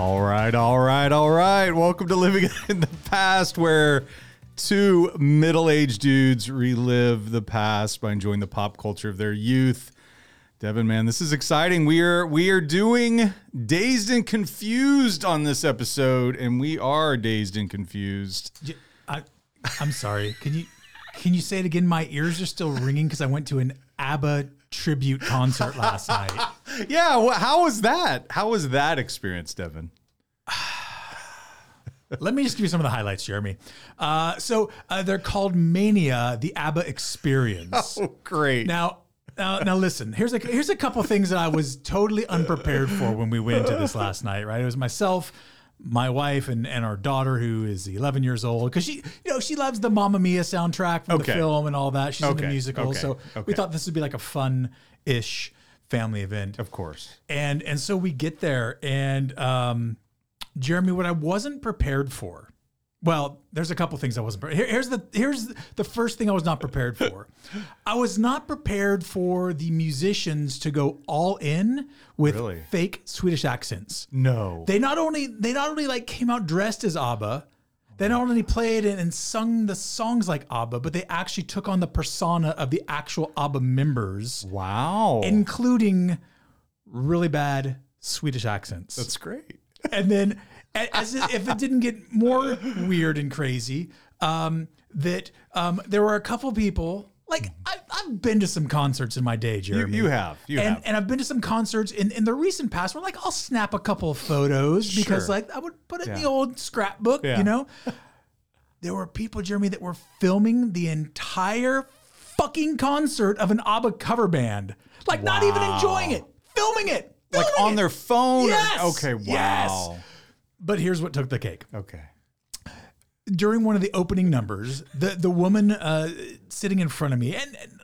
All right, all right, all right. Welcome to Living in the Past, where two middle aged dudes relive the past by enjoying the pop culture of their youth. Devin, man, this is exciting. We are we are doing dazed and confused on this episode, and we are dazed and confused. I'm sorry. Can you can you say it again? My ears are still ringing because I went to an ABBA tribute concert last night. Yeah, wh- how was that? How was that experience, Devin? Let me just give you some of the highlights, Jeremy. Uh, so uh, they're called Mania, the ABBA Experience. Oh, great. Now, now, now, listen. Here's a here's a couple things that I was totally unprepared for when we went into this last night. Right, it was myself, my wife, and and our daughter who is 11 years old because she you know she loves the Mamma Mia soundtrack from Okay. the film and all that. She's in Okay, the musical, okay, so okay. we thought this would be like a fun ish family event. of course. And and so we get there, and um, Jeremy, what I wasn't prepared for. Well, there's a couple things I wasn't. Pre- Here, here's the here's the first thing I was not prepared for. I was not prepared for the musicians to go all in with Really? fake Swedish accents. No. They not only they not only like came out dressed as ABBA, they not only played and, and sung the songs like ABBA, but they actually took on the persona of the actual ABBA members wow. including really bad Swedish accents. That's great. and then, as if it didn't get more weird and crazy, um, that um, there were a couple people. Like I, I've been to some concerts in my day, Jeremy. you have. You and, have. and I've been to some concerts in, in the recent past where like I'll snap a couple of photos because Sure. like I would put it in the old scrapbook, Yeah. you know. there were people, Jeremy, that were filming the entire fucking concert of an ABBA cover band. Like not even enjoying it, filming it. like on it. their phone? or- Yes. okay. Wow. Yes. But here's what took the cake. Okay. During one of the opening numbers, the the woman uh, sitting in front of me, and, and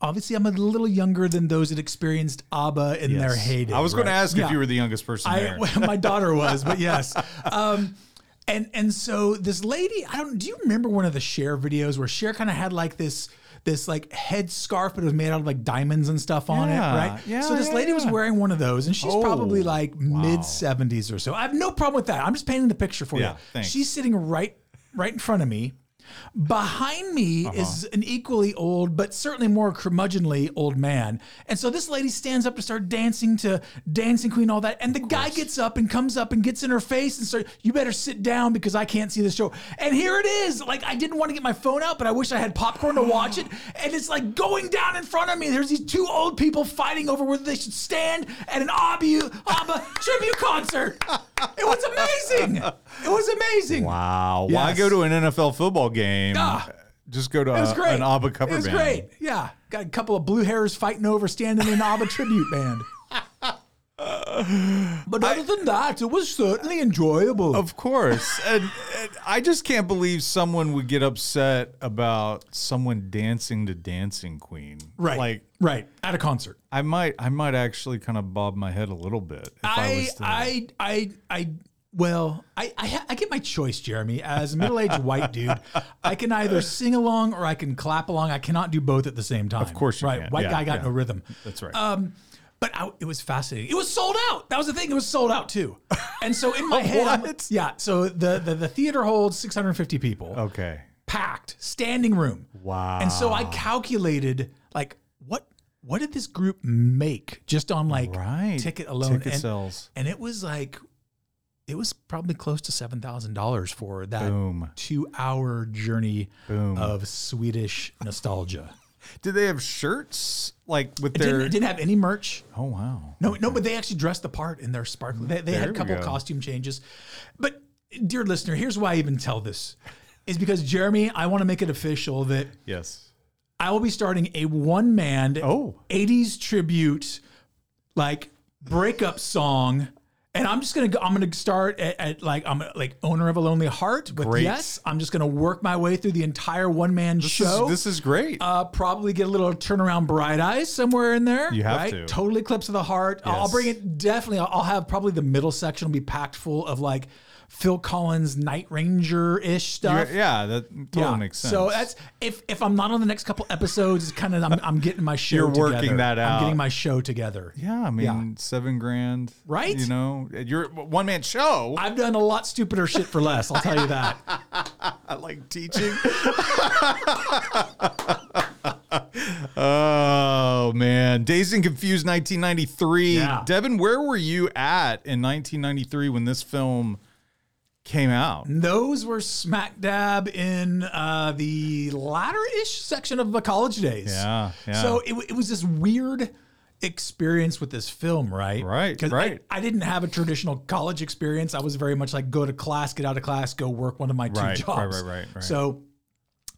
obviously I'm a little younger than those that experienced ABBA in their heyday. I was going to ask Yeah. if you were the youngest person I, there. my daughter was, but yes. Um, and and so this lady, I don't. Do you remember one of the Cher videos where Cher kind of had like this this like head scarf, but it was made out of like diamonds and stuff on Yeah, it, right? yeah, So this yeah, lady was wearing one of those, and she's Oh, probably like wow. mid seventies or so. I have no problem with that. I'm just painting the picture for you. thanks. She's sitting right right in front of me. Behind me Uh-huh. is an equally old, but certainly more curmudgeonly old man. And so this lady stands up to start dancing to Dancing Queen, all that. And the guy gets up and comes up and gets in her face and starts, You better sit down because I can't see the show. And here it is. Like, I didn't want to get my phone out, but I wish I had popcorn to watch it. And it's like going down in front of me. There's these two old people fighting over whether they should stand at an ABBA, ABBA tribute concert. It was amazing. It was amazing. wow. Why Yes. go to an NFL football game? Ah. Just go to It was a- great. an ABBA cover band. It was band. great. Yeah. Got a couple of blue hairs fighting over standing in an ABBA tribute band. But other than that, it was certainly enjoyable. Of course. and, and I just can't believe someone would get upset about someone dancing to Dancing Queen. right. Like right. At a concert. I might I might actually kind of bob my head a little bit if I, I, was to I, I, I, well, I, I, I get my choice, Jeremy. As a middle-aged white dude, I can either sing along or I can clap along. I cannot do both at the same time. Of course you right? can. White Yeah, guy got yeah. no rhythm. That's right. Um, but I, it was fascinating. It was sold out. That was the thing. It was sold out too. And so in my head, I'm- What? yeah. So the, the the theater holds 650 people, okay. packed, standing room. Wow. And so I calculated like what what did this group make just on like Right. ticket alone? Ticket and, sales. and it was like it was probably close to seven thousand dollars for that Boom. two hour journey Boom. of Swedish nostalgia. Did they have shirts like with It their didn't, it didn't have any merch. Oh wow. No, no, but they actually dressed the part in their sparkly. They, they had a couple costume changes. But dear listener, here's why I even tell this. Is because Jeremy, I want to make it official that Yes. I will be starting a one man Oh. 80s tribute like breakup song. And I'm just gonna go. I'm gonna start at, at like I'm like owner of a lonely heart with Great. yes. I'm just gonna work my way through the entire one man show. is this is great. Uh, probably get a little turnaround bright eyes somewhere in there. You have right? to. Total eclipse of the heart. I'll bring it definitely. I'll, I'll have probably the middle section will be packed full of like Phil Collins Night Ranger ish stuff. yeah, that totally makes sense. So that's if if I'm not on the next couple episodes, it's kind of I'm, I'm getting my show. You're working together. that out. I'm getting my show together. yeah, I mean, Yeah. seven grand, Right? You know, you're one man show. I've done a lot stupider shit for less. I'll tell you that. I like teaching. oh man, Dazed and Confused, 1993. Yeah. Devin, where were you at in 1993 when this film came out? Those were smack dab in uh, the latter ish section of the college days. Yeah, yeah. So it, it was this weird experience with this film, right? Right, right. I, I didn't have a traditional college experience. I was very much like go to class, get out of class, go work one of my two Right, right, jobs. right, right, right. So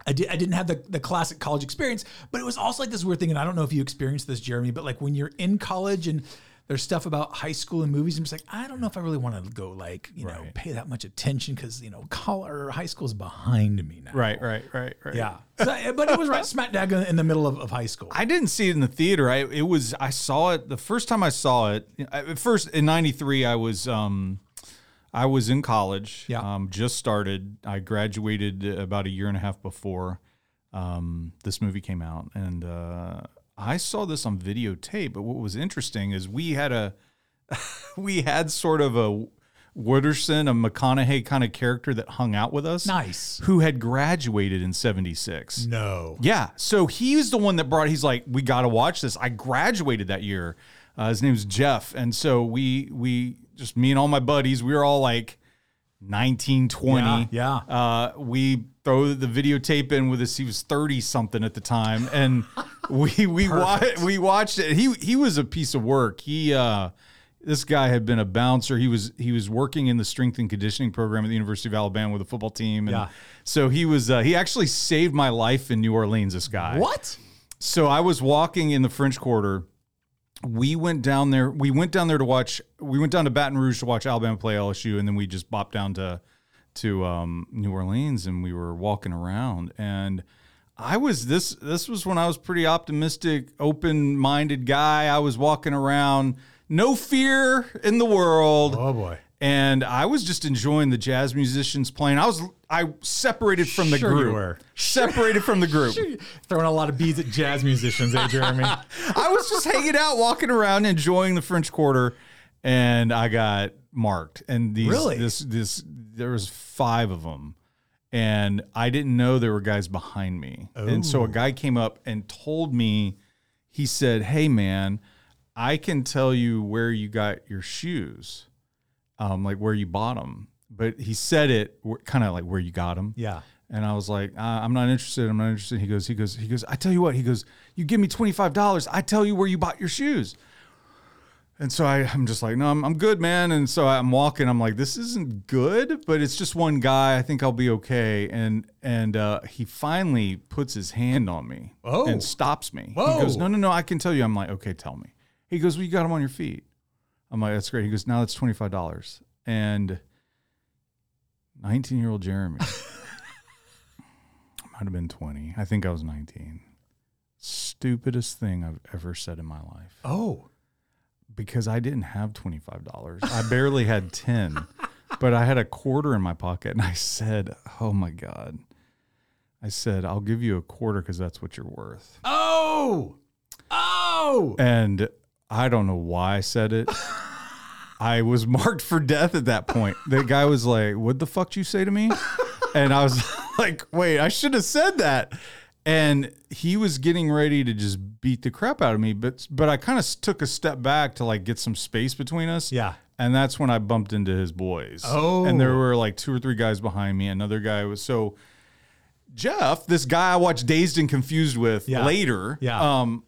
I, did, I didn't have the, the classic college experience, but it was also like this weird thing. And I don't know if you experienced this, Jeremy, but like when you're in college and there's stuff about high school and movies, I'm just like, I don't know if I really want to go like, you know, pay that much attention because, you know, college or high school's behind me now. Right, right, right, right. Yeah. So, but it was right smack dab in the middle of, of high school. I didn't see it in the theater. I it was I saw it the first time I saw it. At first in '93, I was um, I was in college. Yeah. Um, just started. I graduated about a year and a half before um, this movie came out, and uh, I saw this on videotape. But what was interesting is we had a we had sort of a Wooderson, a McConaughey kind of character that hung out with us. Nice. Who had graduated in '76. No. Yeah. So he's the one that brought, he's like, we got to watch this. I graduated that year. Uh, his name's Jeff. And so we, we just, me and all my buddies, we were all like 19, 20. Yeah, Uh, we throw the videotape in with us. He was 30 something at the time. And we, we, wa- we watched it. He, he was a piece of work. He, uh, this guy had been a bouncer. He was he was working in the strength and conditioning program at the University of Alabama with a football team. And Yeah. so he was uh, he actually saved my life in New Orleans. This guy. What? So I was walking in the French Quarter. We went down there. We went down there to watch. We went down to Baton Rouge to watch Alabama play LSU, and then we just bopped down to to um, New Orleans, and we were walking around. And I was this. This was when I was pretty optimistic, open minded guy. I was walking around, no fear in the world Oh boy. And I was just enjoying the jazz musicians playing. I was I separated from the Sure you group. were. Separated from the group. Sure. Throwing a lot of beads at jazz musicians, eh, Jeremy? I was just hanging out, walking around, enjoying the French Quarter, and I got marked. And these Really? this this there was five of them. And I didn't know there were guys behind me. And so a guy came up and told me, he said, Hey man, I can tell you where you got your shoes. Um, like where you bought them. But he said it kind of like where you got them. yeah. And I was like, uh, I'm not interested. I'm not interested. He goes, he goes, he goes, I tell you what, he goes, you give me $25. I tell you where you bought your shoes. And so I, I'm just like, no, I'm, I'm good, man. And so I'm walking. I'm like, this isn't good, but it's just one guy. I think I'll be okay. And and uh, he finally puts his hand on me Oh. and stops me. Whoa. He goes, no, no, no, I can tell you. I'm like, okay, tell me. He goes, well, you got him on your feet. I'm like, that's great. He goes, now that's twenty five dollars. And 19 year old Jeremy. Might have been 20. I think I was 19. Stupidest thing I've ever said in my life Oh. because I didn't have $25. I barely had 10, but I had a quarter in my pocket and I said, "Oh my god." I said, "I'll give you a quarter cuz that's what you're worth." Oh. Oh. And I don't know why I said it. I was marked for death at that point. The guy was like, "What the fuck did you say to me?" And I was like, "Wait, I should have said that." And he was getting ready to just beat the crap out of me, but but I kind of took a step back to like get some space between us. Yeah. And that's when I bumped into his boys. Oh. And there were like two or three guys behind me. Another guy was so Jeff, this guy I watched Dazed and Confused with Yeah. later, Yeah. um,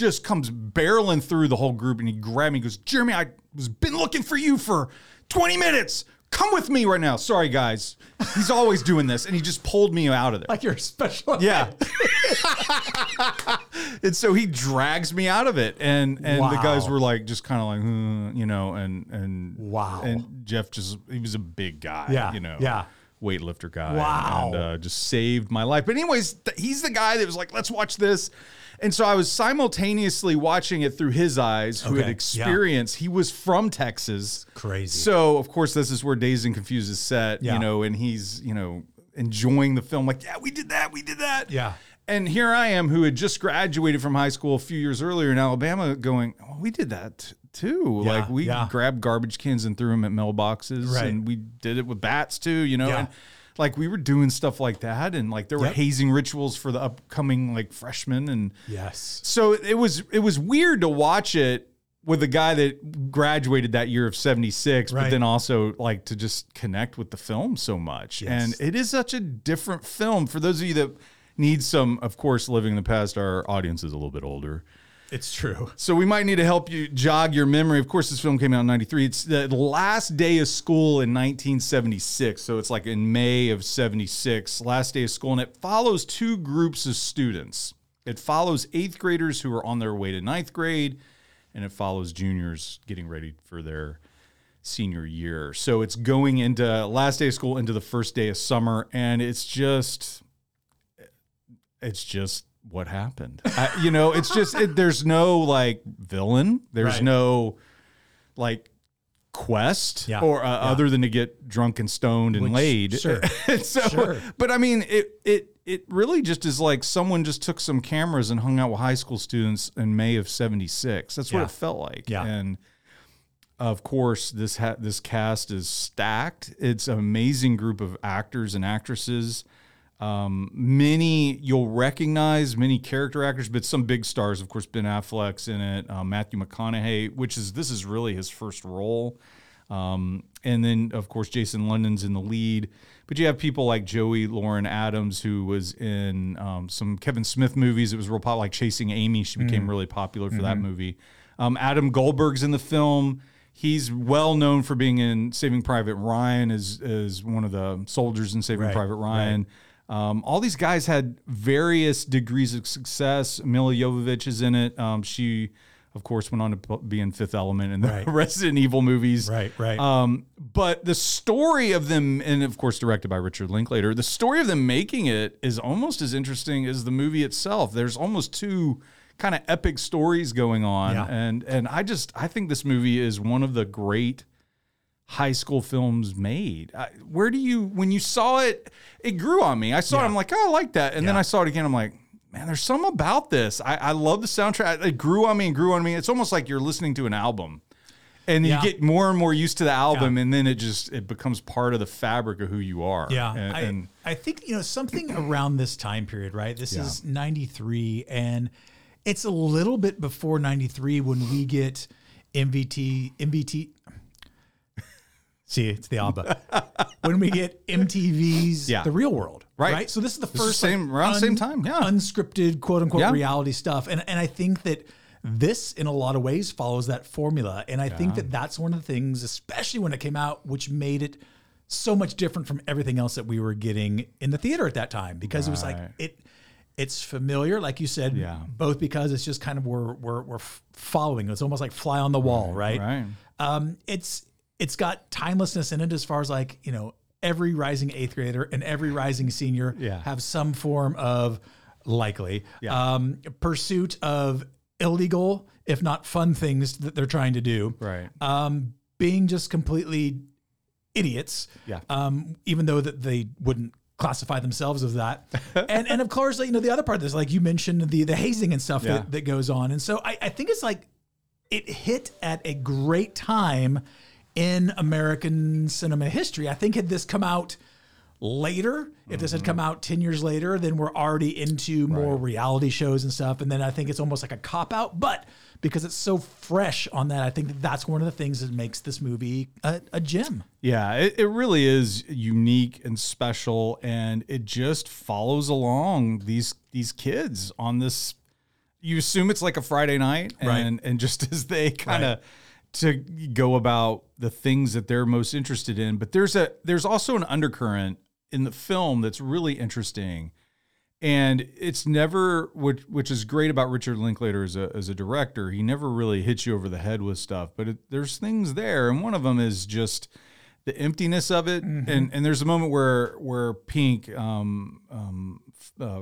just comes barreling through the whole group and he grabbed me and goes, Jeremy, I was been looking for you for 20 minutes. Come with me right now. Sorry, guys. He's always doing this. And he just pulled me out of there. Like you're special. Yeah. and so he drags me out of it. And and the guys were like just kind of like, hmm, you know, and and Wow. And Jeff just he was a big guy. Yeah. You know. Yeah. weightlifter guy. Wow. And uh, just saved my life. But, anyways, th- he's the guy that was like, let's watch this. And so I was simultaneously watching it through his eyes, who had Okay, yeah. experienced, he was from Texas. Crazy. So, of course, this is where Dazed and Confused is set, Yeah. you know, and he's, you know, enjoying the film, like, yeah, we did that, we did that. Yeah. And here I am, who had just graduated from high school a few years earlier in Alabama, going, well, we did that too. Yeah, like, we yeah. grabbed garbage cans and threw them at mailboxes, Right. and we did it with bats too, you know? Yeah. And like, we were doing stuff like that, and like, there were Yep. hazing rituals for the upcoming like freshmen. And yes. so it was, it was weird to watch it with a guy that graduated that year of 76 but then also like to just connect with the film so much Yes. and it is such a different film for those of you that need some of course living in the past our audience is a little bit older It's true. so we might need to help you jog your memory. Of course this film came out in 93 it's the last day of school in 1976 so it's like in may of 76 last day of school. And it follows two groups of students. It follows eighth graders who are on their way to ninth grade and it follows juniors getting ready for their senior year. So it's going into last day of school into the first day of summer, and it's just, it's just what happened. I, you know, it's just it, there's no like villain. There's Right. no like quest Yeah, or uh, yeah. other than to get drunk and stoned and Which- laid. sure, so, sure. but I mean, it it it really just is like someone just took some cameras and hung out with high school students in May of '76. That's what Yeah. it felt like. Yeah. and of course, this ha- this cast is stacked. It's an amazing group of actors and actresses. Um, many you'll recognize, many character actors, but some big stars. Of course, Ben Affleck's in it. Uh, Matthew McConaughey, which is this is really his first role. Um, and then, of course, Jason London's in the lead. But you have people like Joey Lauren Adams, who was in um, some Kevin Smith movies. It was real popular, like Chasing Amy. She became really popular for that movie. Um, Adam Goldberg's in the film. He's well known for being in Saving Private Ryan as, as one of the soldiers in Saving Right, Private Ryan. Um, all these guys had various degrees of success. Milla Jovovich is in it. Um, she, of course, went on to be in Fifth Element and the Right. Resident Evil movies. Right, right. Um, but the story of them, and of course, directed by Richard Linklater, the story of them making it is almost as interesting as the movie itself. There's almost two kind of epic stories going on, Yeah. and and I just I think this movie is one of the great high school films made. I, where do you when you saw it? It grew on me. I saw it. I'm like, oh, I like that, and then I saw it again. I'm like. Man, there's some about this. I, I love the soundtrack. It grew on me and grew on me. It's almost like you're listening to an album and Yeah. you get more and more used to the album and then it just it becomes part of the fabric of who you are Yeah, and, I, and I think you know something around this time period, right? This Yeah. is '93, and it's a little bit before '93 when we get MVT, MVT. See, it's the ABBA. when we get MTV's Yeah. The Real World, Right. So this is the This is first same- around the same time, yeah. unscripted, quote unquote, Yeah. reality stuff, and and I think that this, in a lot of ways, follows that formula, and I think that that's one of the things, especially when it came out, which made it so much different from everything else that we were getting in the theater at that time, because it was like it. It's familiar, like you said, Yeah. both because it's just kind of we're we're, we're following. It's almost like fly on the wall, right? right Um, it's it's got timelessness in it as far as like you know every rising eighth grader and every rising senior Yeah. have some form of likely Yeah. um, pursuit of illegal, if not fun things that they're trying to do. right Um, being just completely idiots. Yeah. Um, even though that they wouldn't classify themselves as that. and and of course, like, you know, the other part of this, like you mentioned the the hazing and stuff Yeah. that, that goes on. And so I, I think it's like it hit at a great time in American cinema history. I think had this come out later, if this had mm-hmm. come out 10 years later, then we're already into more reality shows and stuff. And then I think it's almost like a cop out. But because it's so fresh on that, I think that that's one of the things that makes this movie a, a gem. yeah it, it really is unique and special and it just follows along these these kids on this you assume it's like a friday night Right. and and just as they kind of to go about the things that they're most interested in but there's a there's also an undercurrent in the film that's really interesting and it's never which which is great about Richard Linklater as a as a director. He never really hits you over the head with stuff, but it, there's things there, and one of them is just the emptiness of it. And and there's a moment where where Pink, um, um, uh,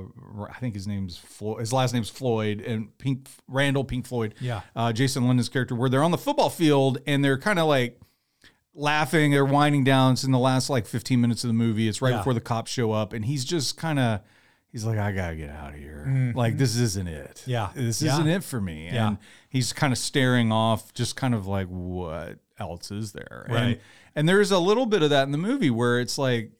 I think his name's Floyd, his last name's Floyd, and Pink Randall Pink Floyd, Yeah. uh, Jason London's character, where they're on the football field and they're kind of like laughing, they're winding down. It's in the last like 15 minutes of the movie. It's right Yeah. before the cops show up, and he's just kind of. He's like, I gotta get out of here. Like, this isn't it. Mm-hmm. Yeah. This Yeah. isn't it for me. Yeah. And he's kind of staring off, just kind of like, what else is there? And, Right. and there's a little bit of that in the movie where it's like,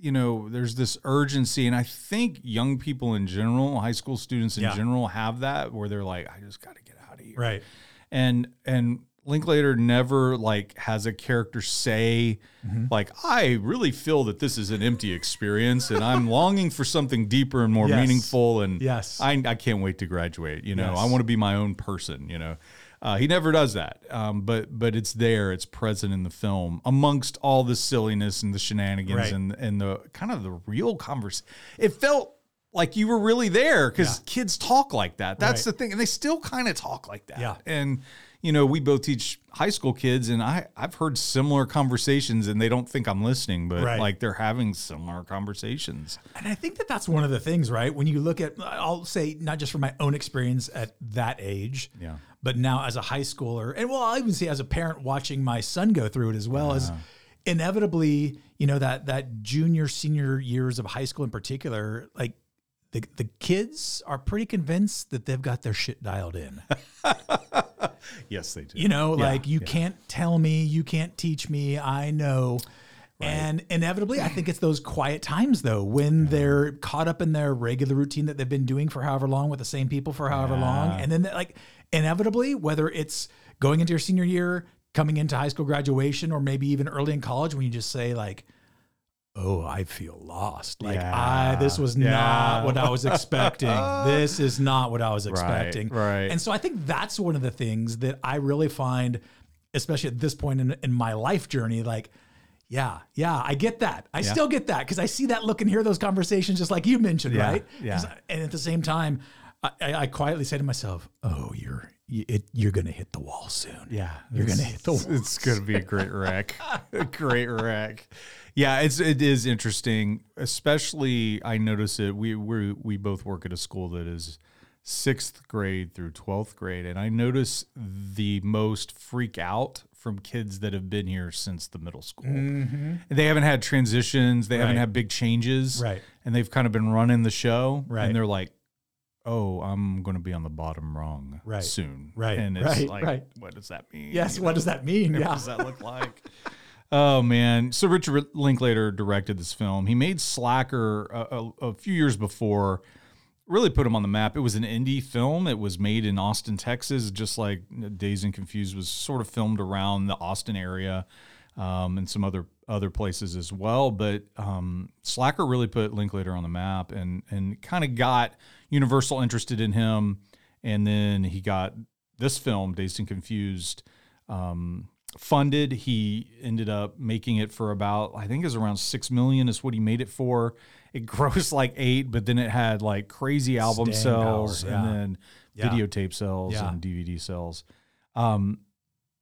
you know, there's this urgency. And I think young people in general, high school students in Yeah. general, have that where they're like, I just gotta get out of here Right. and and Linklater never like has a character say Mm-hmm. like I really feel that this is an empty experience and I'm longing for something deeper and more Yes. meaningful and Yes. I I can't wait to graduate you know Yes. I want to be my own person you know uh, he never does that um, but but it's there it's present in the film amongst all the silliness and the shenanigans Right. and and the kind of the real converse it felt like you were really there because Yeah. kids talk like that that's Right. the thing and they still kind of talk like that Yeah. and you know we both teach high school kids and i i've heard similar conversations and they don't think i'm listening but Right. like they're having similar conversations And I think that that's one of the things, right? When you look at, I'll say, not just from my own experience at that age, Yeah. but now as a high schooler, and well, I'll even say as a parent watching my son go through it as well as uh-huh. inevitably, you know, that that junior, senior years of high school in particular, like the the kids are pretty convinced that they've got their shit dialed in. yes they do. You know, Yeah, like you can't tell me, you can't teach me, I know. And inevitably, I think it's those quiet times though, when they're caught up in their regular routine that they've been doing for however long with the same people for however long. And then like inevitably, whether it's going into your senior year, coming into high school graduation, or maybe even early in college when you just say like, Oh, I feel lost. Like I this was Yeah. not what I was expecting. this is not what I was expecting. right. right. And so I think that's one of the things that I really find, especially at this point in, in my life journey, like, yeah, yeah, I get that. I still get that because I see that look and hear those conversations just like you mentioned, Yeah, right? yeah. And at the same time, I, I I quietly say to myself, "Oh, you're you, it, you're gonna hit the wall soon. yeah you're gonna hit the wall. it's gonna be a great wreck a great wreck yeah it's it is interesting especially i notice it we we we both work at a school that is sixth grade through 12th grade and i notice the most freak out from kids that have been here since the middle school they haven't had transitions they haven't Mm-hmm. Had big changes Right. and they've kind of been running the show Right. and they're like oh i'm going to be on the bottom rung Right. soon Right. and it's Right. like Right. what does that mean Yes, You what does that mean? what Yeah, does that look like? oh man! So Richard Linklater directed this film. He made Slacker a, a, a few years before. Really put him on the map. It was an indie film. It was made in Austin, Texas, just like Dazed and Confused was sort of filmed around the Austin area um, and some other other places as well. But um, Slacker really put Linklater on the map and and kind of got Universal interested in him. And then he got this film, Dazed and Confused, um, funded. He ended up making it for about, I think it was around six million is what he made it for. It grossed like eight, but then it had like crazy album Staying power, sales yeah. and then Yeah. videotape sales Yeah. and DVD sales. Um,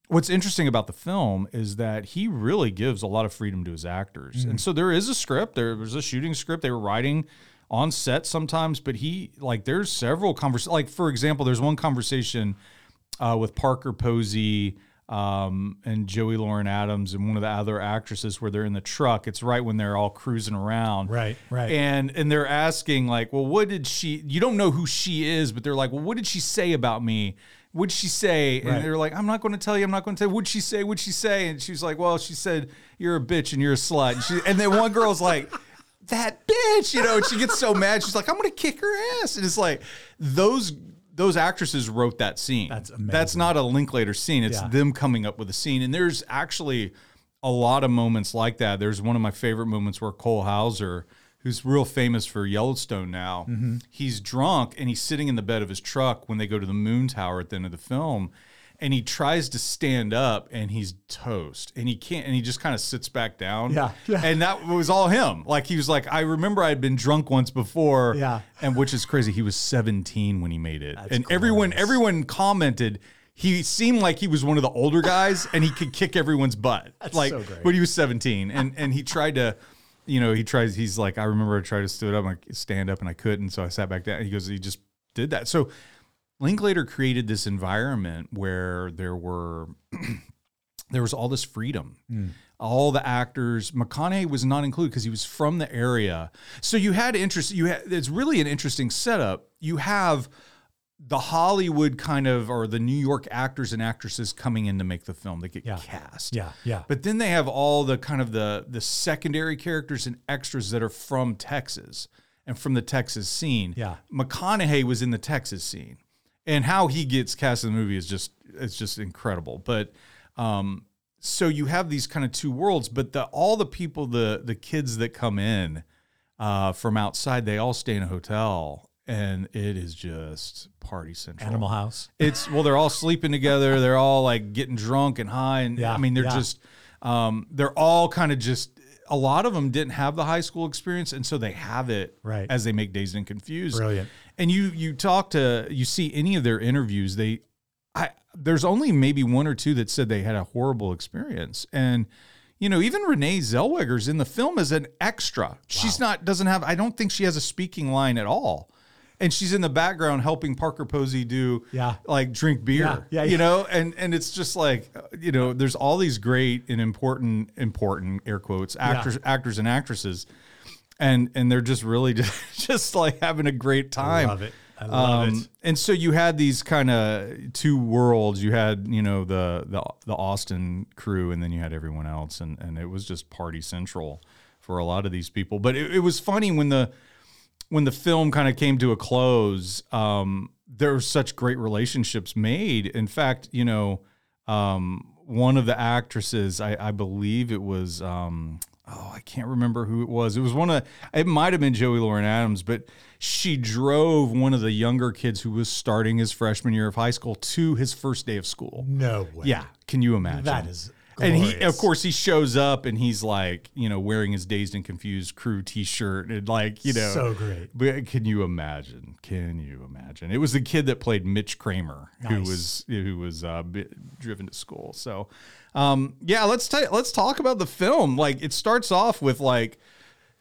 what's interesting about the film is that he really gives a lot of freedom to his actors. Mm. And so there is a script, there was a shooting script they were writing on set sometimes, but he like there's several conversations. Like for example, there's one conversation uh, with Parker Posey um, and Joey Lauren Adams and one of the other actresses where they're in the truck. It's right when they're all cruising around. Right, right. And and they're asking like, well, what did she? You don't know who she is, but they're like, well, what did she say about me? What'd she say? And Right. they're like, I'm not going to tell you. I'm not going to tell you. What'd she say? What'd she say? And she's like, well, she said you're a bitch and you're a slut. And, she, and then one girl's like. That bitch, you know, and she gets so mad. She's like, "I'm gonna kick her ass," and it's like those those actresses wrote that scene. That's amazing. That's not a Linklater scene. It's Yeah. them coming up with a scene. And there's actually a lot of moments like that. There's one of my favorite moments where Cole Hauser, who's real famous for Yellowstone now, Mm-hmm. he's drunk and he's sitting in the bed of his truck when they go to the moon tower at the end of the film. And he tries to stand up and he's toast and he can't and he just kind of sits back down. Yeah, yeah. And that was all him. Like he was like, I remember I'd been drunk once before. Yeah. And which is crazy. He was 17 when he made it. That's and everyone gross. everyone commented he seemed like he was one of the older guys and he could kick everyone's butt. like so great. when he was 17. And and he tried to, you know, he tries he's like, I remember I tried to stand up and stand up and I couldn't. So I sat back down. He goes, he just did that. So Linklater created this environment where there were there was all this freedom. Hmm. All the actors, McConaughey was not included because he was from the area. So you had interest. You had it's really an interesting setup. You have the Hollywood kind of or the New York actors and actresses coming in to make the film. They get Yeah. cast. Yeah, yeah. But then they have all the kind of the the secondary characters and extras that are from Texas and from the Texas scene. Yeah. McConaughey was in the Texas scene. And how he gets cast in the movie is just it's just incredible. But um so you have these kind of two worlds, but the all the people, the the kids that come in uh from outside, they all stay in a hotel and it is just party central. Animal House. It's well, they're all sleeping together. They're all like getting drunk and high, and Yeah, I mean, they're yeah. just, um, they're all kind of just. A lot of them didn't have the high school experience, and so they have it Right. as they make Dazed and Confused. Brilliant. And you you talk to you see any of their interviews, they, I there's only maybe one or two that said they had a horrible experience, and you know even Renee Zellweger's in the film as an extra. She's not doesn't have. I don't think she has a speaking line at all. And she's in the background helping Parker Posey do Yeah. like drink beer. Yeah, yeah, you know, and and it's just like you know, there's all these great and important important air quotes actors actors and actresses, and and they're just really just, just like having a great time. love it. I love Um, it. And so you had these kind of two worlds. You had you know the the the Austin crew, and then you had everyone else, and and it was just party central for a lot of these people. But it, it was funny when the when the film kind of came to a close, um, there were such great relationships made. In fact, you know, um, one of the actresses, I, I believe it was, um, oh, I can't remember who it was. It was one of, it might have been Joey Lauren Adams, but she drove one of the younger kids who was starting his freshman year of high school to his first day of school. No way. Yeah, can you imagine? That is And he, of course, he shows up and he's like, you know, wearing his dazed and confused crew T-shirt and like, you know, So great. But can you imagine? Can you imagine? It was the kid that played Mitch Kramer who was who was uh, driven to school. So, um, yeah, let's ta- let's talk about the film. Like, it starts off with like.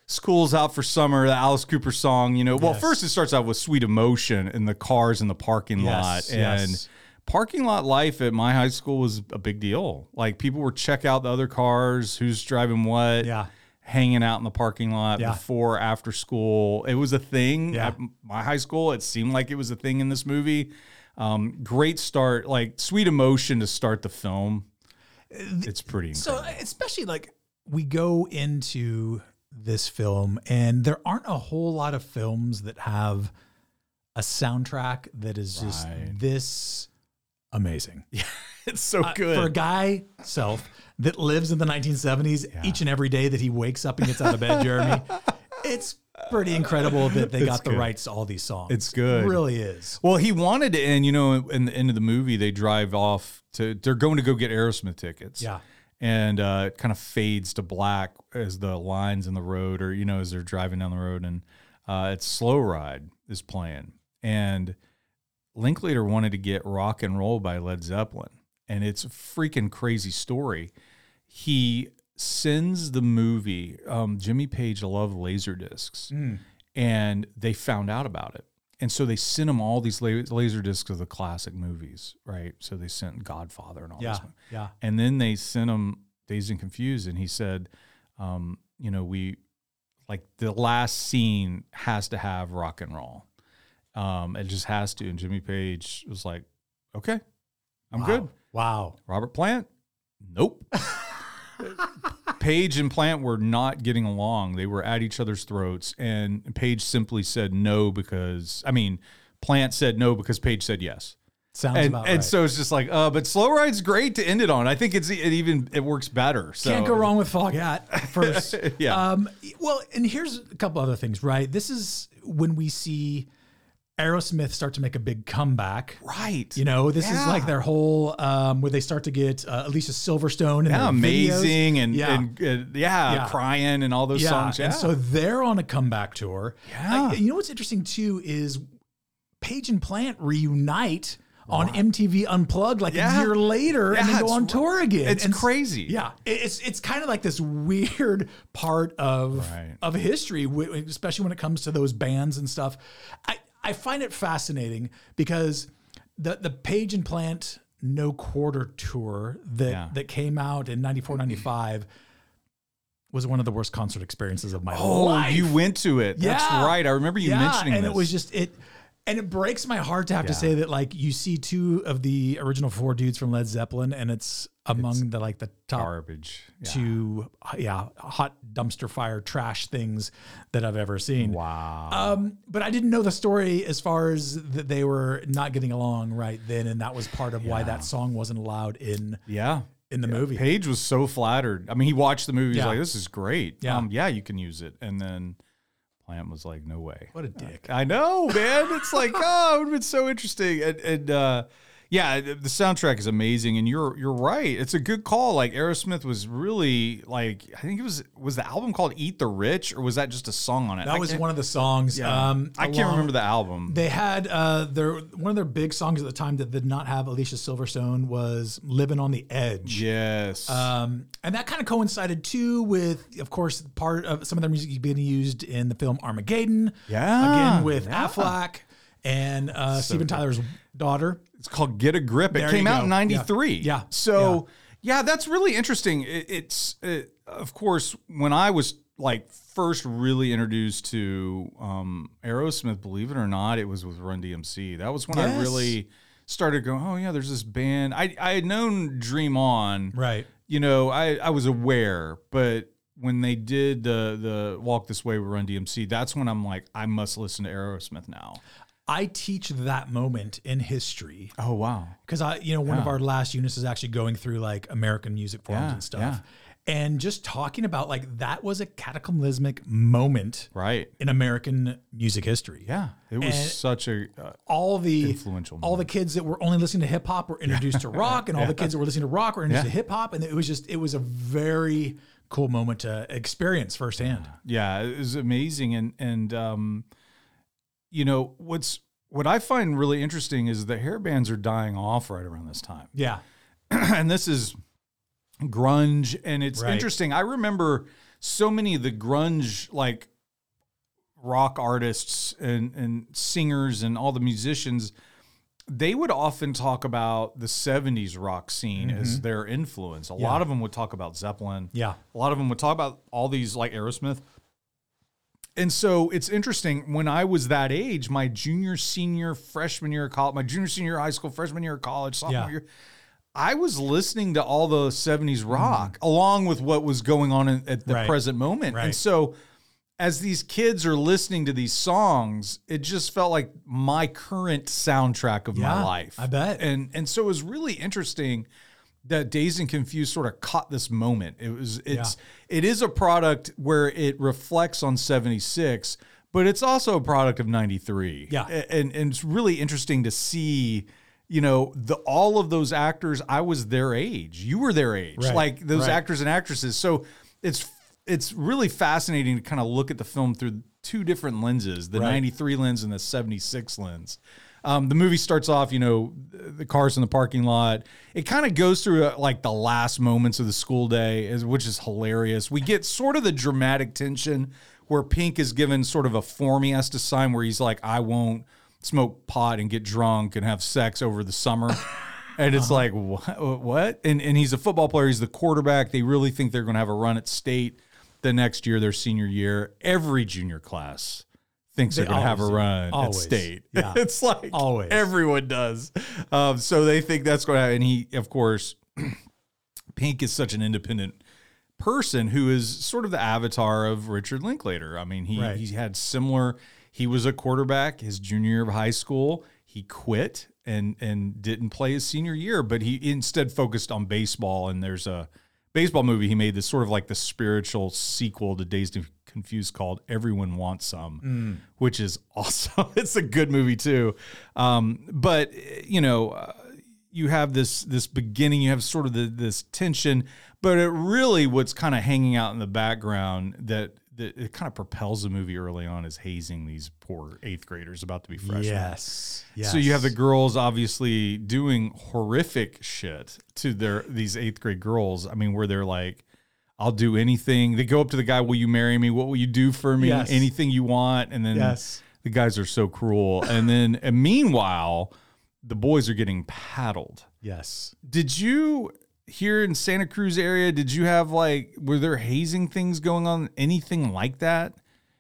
School's out for summer, the Alice Cooper song, you know. Well, Yes. first it starts out with Sweet Emotion and the cars in the parking Yes, lot. And yes. Parking lot life at my high school was a big deal. Like people were check out the other cars, who's driving what, Yeah. hanging out in the parking lot Yeah. before after school. It was a thing Yeah. at my high school. It seemed like it was a thing in this movie. Um, great start, like sweet emotion to start the film. It's pretty So especially like we go into this film and there aren't a whole lot of films that have a soundtrack that is just Right. this amazing. Yeah, it's so Uh, good. For a guy self that lives in the 1970s each and every day that he wakes up and gets out of bed, Jeremy, it's pretty incredible that they got the rights to all these songs. It's good. It really is. Well, he wanted to end, you know, in the end of the movie, they drive off to, they're going to go get Aerosmith tickets. Yeah. And uh, it kind of fades to black as the lines in the road, or, you know, as they're driving down the road. And uh, it's Slow Ride is playing. And Linklater wanted to get Rock and Roll by Led Zeppelin. And it's a freaking crazy story. He sends the movie, um, Jimmy Page loved laser discs and they found out about it. And so they sent him all these la- laser discs of the classic movies, right? So they sent Godfather and all Yeah. this. Yeah. And then they sent him Dazed and Confused, and he said, um, you know, we like the last scene has to have rock and roll. Um, it just has to. And Jimmy Page was like, okay, I'm Wow. good. Wow. Robert Plant? Nope. Page and Plant were not getting along. They were at each other's throats, and Page simply said no because I mean, Plant said no because Page said yes. Sounds And, about and right. so it's just like, uh, but Slow Ride's great to end it on. I think it's it even it works better. So Can't go wrong with Foghat first. Yeah. Um, well, and here's a couple other things, right? This is when we see Aerosmith start to make a big comeback. Right. You know, this is like their whole um, where they start to get uh, Alicia Silverstone. and yeah, amazing and yeah. and yeah, Yeah. crying and all those yeah. songs. Yeah. And so they're on a comeback tour. Yeah. Uh, you know what's interesting too is Page and Plant reunite on MTV Unplugged like Yeah. a year later and Yeah, then go on tour again. it's And- crazy. Yeah, it's it's kind of like this weird part of Right. of history, especially when it comes to those bands and stuff. I I find it fascinating because the the Page and Plant No Quarter tour that Yeah. that came out in 94 95 was one of the worst concert experiences of my Oh, life. Oh, you went to it. That's Yeah. right. I remember you yeah, mentioning and this. it was just it and it breaks my heart to have to say that like you see two of the original four dudes from Led Zeppelin and it's among the like the top garbage. Yeah. two yeah hot dumpster fire trash things that I've ever seen. Wow. Um, but I didn't know the story as far as that they were not getting along right then, and that was part of why that song wasn't allowed in yeah. in the movie. Page was so flattered. I mean, he watched the movie. He's Yeah. like, "This is great. Yeah. um, yeah, you can use it." And then Plant was like, "No way." What a dick! I know, man. It's like, oh, it would have been so interesting. And, and uh, yeah, the soundtrack is amazing. And you're you're right. It's a good call. Like Aerosmith was really like I think it was was the album called Eat the Rich or was that just a song on it? That I was one of the songs. Yeah. Um, I can't remember the album. They had uh, their one of their big songs at the time that did not have Alicia Silverstone was "Living on the Edge." yes. Um, and that kind of coincided too with, of course, part of some of their music being used in the film Armageddon. Yeah, Again with yeah. Affleck and uh, Steven Tyler's daughter. It's called Get a Grip. It There came out go. in '93. Yeah. Yeah. So yeah. that's really interesting. It, it's it, of course when I was like first really introduced to um, Aerosmith. Believe it or not, it was with Run DMC. That was when I really started going. Oh yeah, there's this band. I I had known Dream On. Right. You know, I I was aware, but when they did the the Walk This Way with Run DMC, that's when I'm like, I must listen to Aerosmith now. I teach that moment in history Oh wow. because I, you know, one of our last units is actually going through like American music forms Yeah, and stuff. yeah. And just talking about like that was a cataclysmic moment Right. in American music history. Yeah, it was And- such a uh, all the Influential all the kids that were only listening to hip hop were introduced to rock, and all the kids that were listening to rock were introduced Yeah. to hip hop, and it was just it was a very cool moment to experience firsthand. yeah, it was amazing, and and um, you know what's what I find really interesting is the hair bands are dying off right around this time, Yeah, and this is grunge, and it's Right. interesting. I remember so many of the grunge like rock artists and and singers and all the musicians. They would often talk about the 70s rock scene as mm-hmm. their influence. A lot of them would talk about Zeppelin. yeah, A lot of them would talk about all these like Aerosmith. And so it's interesting when I was that age, my junior, senior, freshman year of college, my junior, senior high school, freshman year of college, sophomore Yeah. year, I was listening to all the 70s rock along with what was going on in, at the Mm. Right. present moment. Right. And so as these kids are listening to these songs, it just felt like my current soundtrack of my life. I bet. And and so it was really interesting that Dazed and Confused sort of caught this moment. It was it's it is a product where it reflects on 76, but it's also a product of 93. Yeah. And and it's really interesting to see you know the all of those actors I was their age. You were their age. Right, Like those right. actors and actresses. So it's it's really fascinating to kind of look at the film through two different lenses, the Right. 93 lens and the 76 lens. Um, the movie starts off, you know, the cars in the parking lot. It kind of goes through uh, like the last moments of the school day, is- which is hilarious. We get sort of the dramatic tension where Pink is given sort of a form he has to sign where he's like, I won't smoke pot and get drunk and have sex over the summer. And it's like, what? what? And, and he's a football player. He's the quarterback. They really think they're going to have a run at state the next year, their senior year. Every junior class thinks They are going to have a run Always. at state. Yeah. it's like Always. everyone does. Um, so they think that's going to happen. And he, of course, Pink is such an independent person who is sort of the avatar of Richard Linklater. I mean, he Right. he had similar. He was a quarterback his junior year of high school. He quit and and didn't play his senior year, but he instead focused on baseball. And there's a baseball movie he made that's sort of like the spiritual sequel to Dazed and Confused called Everyone Wants Some, which is awesome. it's a good movie too. Um, but you know. Uh, you have this this beginning you have sort of the, this tension but it really what's kind of hanging out in the background that that it kind of propels the movie early on is hazing these poor eighth graders about to be freshmen. Yes. yes. So you have the girls obviously doing horrific shit to their these eighth grade girls. I mean, where they're like, "I'll do anything." They go up to the guy, "Will you marry me? What will you do for me? Yes. Anything you want." And then Yes. the guys are so cruel. And then, and meanwhile, the boys are getting paddled. Yes. Did you here in Santa Cruz area? Did you have like were there hazing things going on? Anything like that?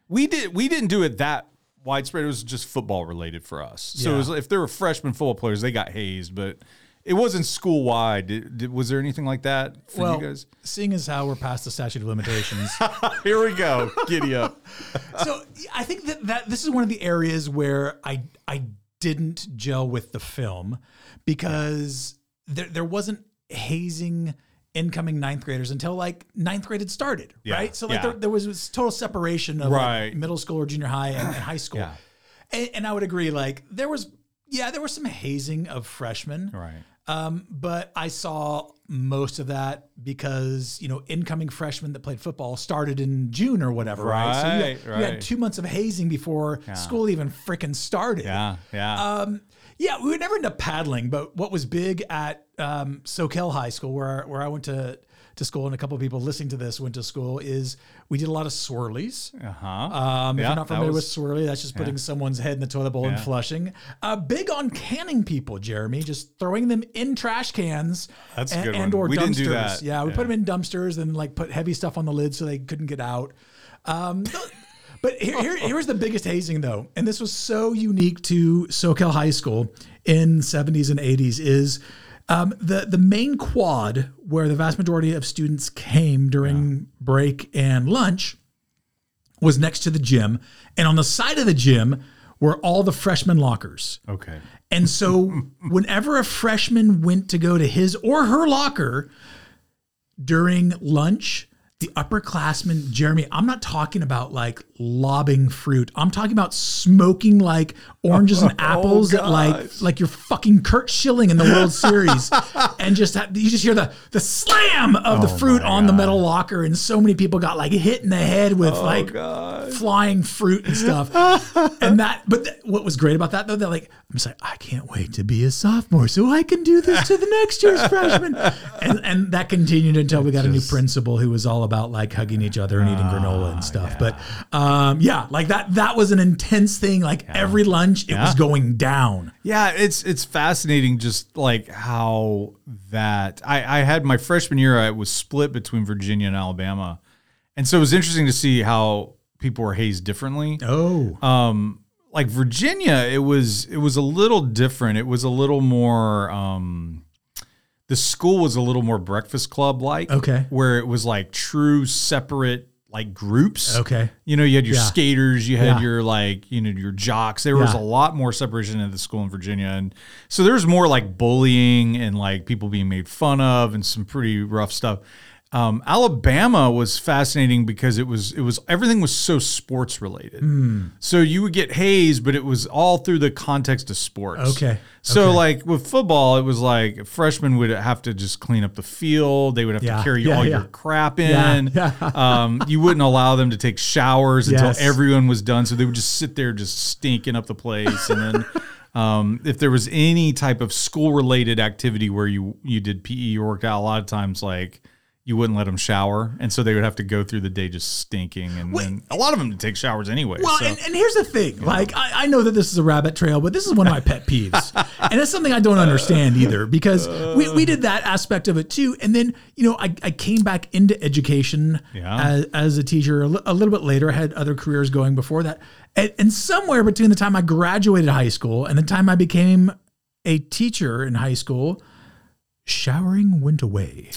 We did. We didn't do it that widespread. It was just football related for us. So it Yeah. was, if there were freshman football players, they got hazed, but it wasn't school wide. Was there anything like that for Well, you guys? seeing as how we're past the statute of limitations, Here we go. Giddy up. so I think that, that this is one of the areas where I I didn't gel with the film because there there wasn't hazing incoming ninth graders until like ninth grade had started, Yeah, right? So like yeah. there, there was this total separation of like, middle school or junior high and, and high school. Yeah. And, and I would agree, like there was yeah, there was some hazing of freshmen. Right. Um, but I saw most of that because you know incoming freshmen that played football started in June or whatever, right? So you had, Right, you had two months of hazing before school even freaking started. Yeah. Yeah. Um, yeah, we would never end up paddling, but what was big at um, Soquel High School, where where I went to to school, and a couple of people listening to this went to school, is we did a lot of swirlies. uh huh. Um, if Yeah, you're not familiar was- with swirly, that's just putting someone's head in the toilet bowl and flushing. Uh, big on canning people, Jeremy, just throwing them in trash cans. That's and, good and one. or We dumpsters. didn't do that. Yeah, we Yeah. put them in dumpsters and like put heavy stuff on the lid so they couldn't get out. Um, but here, here, here's the biggest hazing though, and this was so unique to Soquel High School in 70s and 80s is. Um, the the main quad where the vast majority of students came during break and lunch was next to the gym, and on the side of the gym were all the freshman lockers. Okay. And so, whenever a freshman went to go to his or her locker during lunch, the upperclassmen, Jeremy, I'm not talking about like lobbing fruit. I'm talking about smoking like oranges and apples at like like you're fucking Curt Schilling in the World Series, and just have, you just hear the the slam of the fruit on the metal locker, and so many people got like hit in the head with like flying fruit and stuff. and that, but th- what was great about that though, they're like, I'm just like, I can't wait to be a sophomore so I can do this to the next year's freshman. And and that continued until we got a new principal who was all about like hugging each other and eating granola and stuff. But um, yeah, like that that was an intense thing. Like every lunch, it was going down. Yeah, it's it's fascinating just like how that I, I had my freshman year I was split between Virginia and Alabama. And so it was interesting to see how people were hazed differently. Oh, Um like Virginia, it was it was a little different. It was a little more um the school was a little more breakfast club like. Okay. Where it was like true separate like groups. okay. You know, you had your Yeah. skaters, you had Yeah. your like, you know, your jocks. There was a lot more separation at the school in Virginia. And so there's more like bullying and like people being made fun of and some pretty rough stuff. Um, Alabama was fascinating because it was it was everything was so sports related. Hmm. So you would get hazed, but it was all through the context of sports. Okay. So Okay. like with football, it was like freshmen would have to just clean up the field. They would have Yeah. to carry Yeah, all yeah. your crap in. Um, you wouldn't allow them to take showers Yes. until everyone was done. So they would just sit there just stinking up the place. And then um, if there was any type of school related activity where you you did PE, you worked out a lot of times like you wouldn't let them shower, and so they would have to go through the day just stinking, and, and a lot of them take showers anyway. Well, so. and, and here's the thing. Like, I, I know that this is a rabbit trail, but this is one of my pet peeves. and it's something I don't understand either because we, we did that aspect of it too. And then, you know, I, I came back into education Yeah. as, as a teacher a, little bit later. I had other careers going before that. And, and somewhere between the time I graduated high school and the time I became a teacher in high school, showering went away.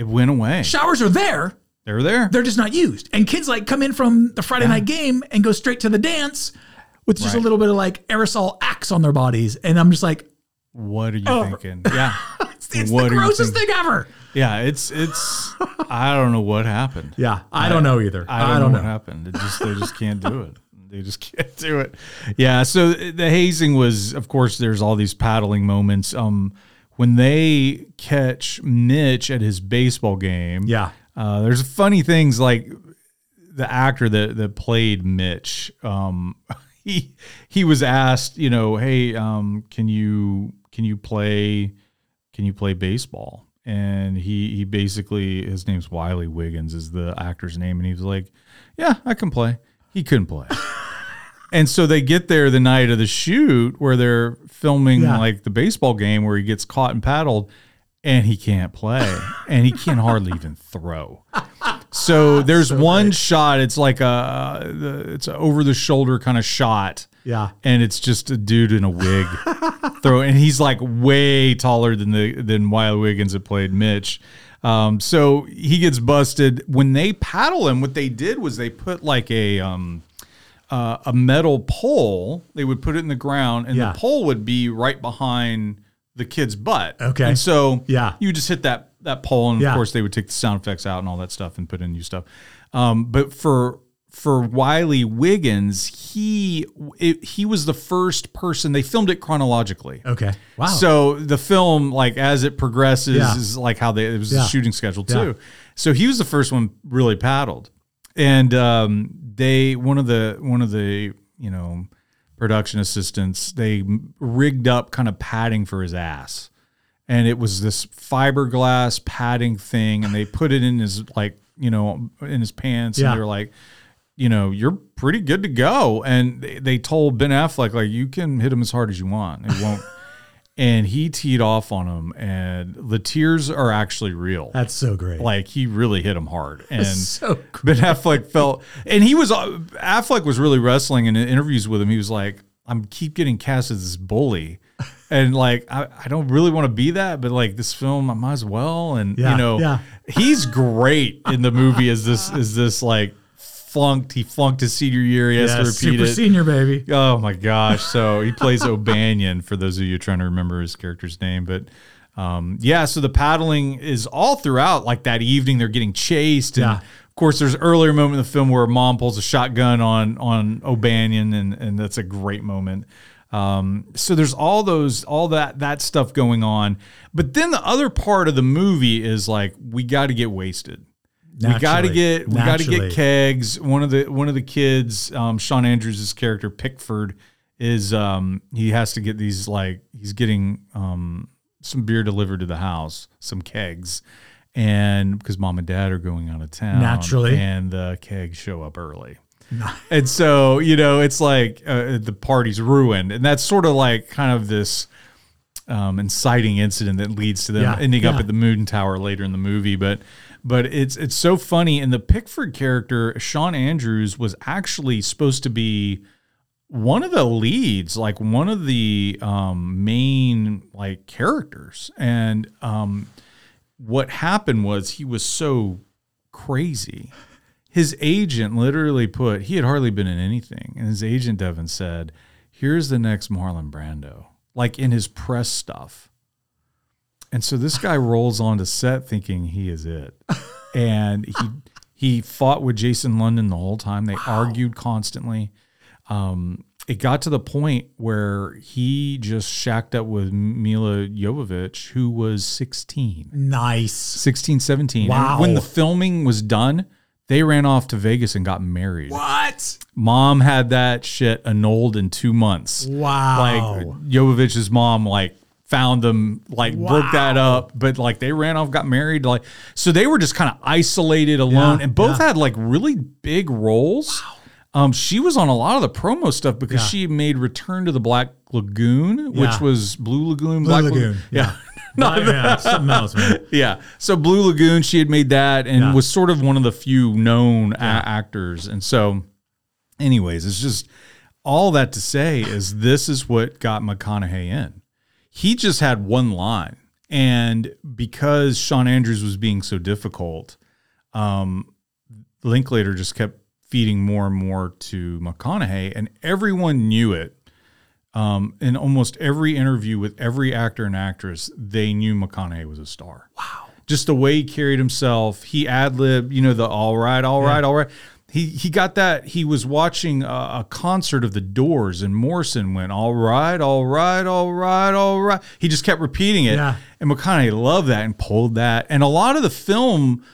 It went away. Showers are there, They're there. they're just not used. And kids like come in from the Friday night game and go straight to the dance with just a little bit of like aerosol axe on their bodies. And I'm just like, What are you Oh. thinking? Yeah, it's, it's the grossest thing ever. yeah. It's it's. I don't know what happened. Yeah, I don't know either. I don't, know, what happened. It just they just can't do it. They just can't do it. Yeah. So the hazing was, of course, there's all these paddling moments. Um, when they catch Mitch at his baseball game, Yeah. uh, there's funny things like the actor that that played Mitch, um, he he was asked, you know, hey, um, can you can you play can you play baseball? And he he basically his name's Wiley Wiggins is the actor's name, and he was like, yeah, I can play. He couldn't play. And so they get there the night of the shoot where they're filming Yeah. like the baseball game where he gets caught and paddled and he can't play and he can hardly even throw. So there's one shot, it's like a it's an over the shoulder kind of shot Yeah. and it's just a dude in a wig throw and he's like way taller than the than Wiley Wiggins that played Mitch. Um, so he gets busted when they paddle him. What they did was they put like a um, uh, a metal pole. They would put it in the ground, and Yeah. the pole would be right behind the kid's butt. Okay. and so Yeah. you just hit that that pole, and Yeah. of course they would take the sound effects out and all that stuff and put in new stuff. Um, but for for Wiley Wiggins, he it, he was the first person. They filmed it chronologically. Okay. Wow. So the film, like as it progresses, Yeah. is like how they it was Yeah. a shooting schedule too. So he was the first one really paddled, and um, they one of the one of the you know production assistants they rigged up kind of padding for his ass, and it was this fiberglass padding thing, and they put it in his like you know in his pants, Yeah. and they were like. You know, you're pretty good to go. And they, they told Ben Affleck, like, you can hit him as hard as you want. It won't and he teed off on him and the tears are actually real. That's so great. like he really hit him hard. And so ben affleck felt and he was affleck was really wrestling in interviews with him. He was like i'm keep getting cast as this bully. And like i, I don't really want to be that but like this film i might as well. And Yeah, you know yeah. he's great in the movie as this is this like flunked he flunked his senior year he has yeah, to repeat super it senior baby. Oh my gosh! So he plays O'Banion for those of you trying to remember his character's name, but um, yeah. So the paddling is all throughout. Like that evening, they're getting chased, and Yeah. of course, there's an earlier moment in the film where mom pulls a shotgun on on O'Banion, and and that's a great moment. Um, so there's all those all that that stuff going on, but then the other part of the movie is like we got to get wasted. We got to Naturally. get we got to get kegs. One of the one of the kids, um, Shawn Andrews' character Pickford, is um, he has to get these like he's getting um, some beer delivered to the house, some kegs, and because mom and dad are going out of town, Naturally. and the kegs show up early. And so, you know, it's like uh, the party's ruined. And that's sort of like kind of this um, inciting incident that leads to them Yeah, ending up at the Moon Tower later in the movie. But but it's it's so funny. And the Pickford character, Shawn Andrews, was actually supposed to be one of the leads, like one of the um, main like characters. And um, what happened was he was so crazy. His agent literally put he had hardly been in anything, and his agent Devin said, "Here's the next Marlon Brando," like in his press stuff. And so this guy rolls onto set thinking he is it, and he he fought with Jason London the whole time. They argued constantly. Um, it got to the point where he just shacked up with Milla Jovovich, who was 16. Nice. 16, 17. And Wow. when the filming was done, they ran off to Vegas and got married. What? Mom had that shit annulled in two months. Wow. Like Jovovich's mom, like found them, like broke that up, but like they ran off, got married, like so they were just kind of isolated, alone, Yeah, and both yeah. had like really big roles. Um, she was on a lot of the promo stuff because Yeah. she made Return to the Black Lagoon, which Yeah. was Blue Lagoon, Blue Black Lagoon. yeah. Not yeah, something else, man. Yeah. So Blue Lagoon, she had made that and Yeah. was sort of one of the few known a- actors. And so, anyways, it's just all that to say is this is what got McConaughey in. He just had one line. And because Shawn Andrews was being so difficult, um, Linklater just kept feeding more and more to McConaughey, and everyone knew it. Um, in almost every interview with every actor and actress, they knew McConaughey was a star. Wow. Just the way he carried himself, he ad lib, you know, the all right, all right, all right. He he got that. He was watching a, a concert of the Doors, and Morrison went all right, all right, all right, all right. He just kept repeating it, Yeah. and McConaughey loved that and pulled that. And a lot of the film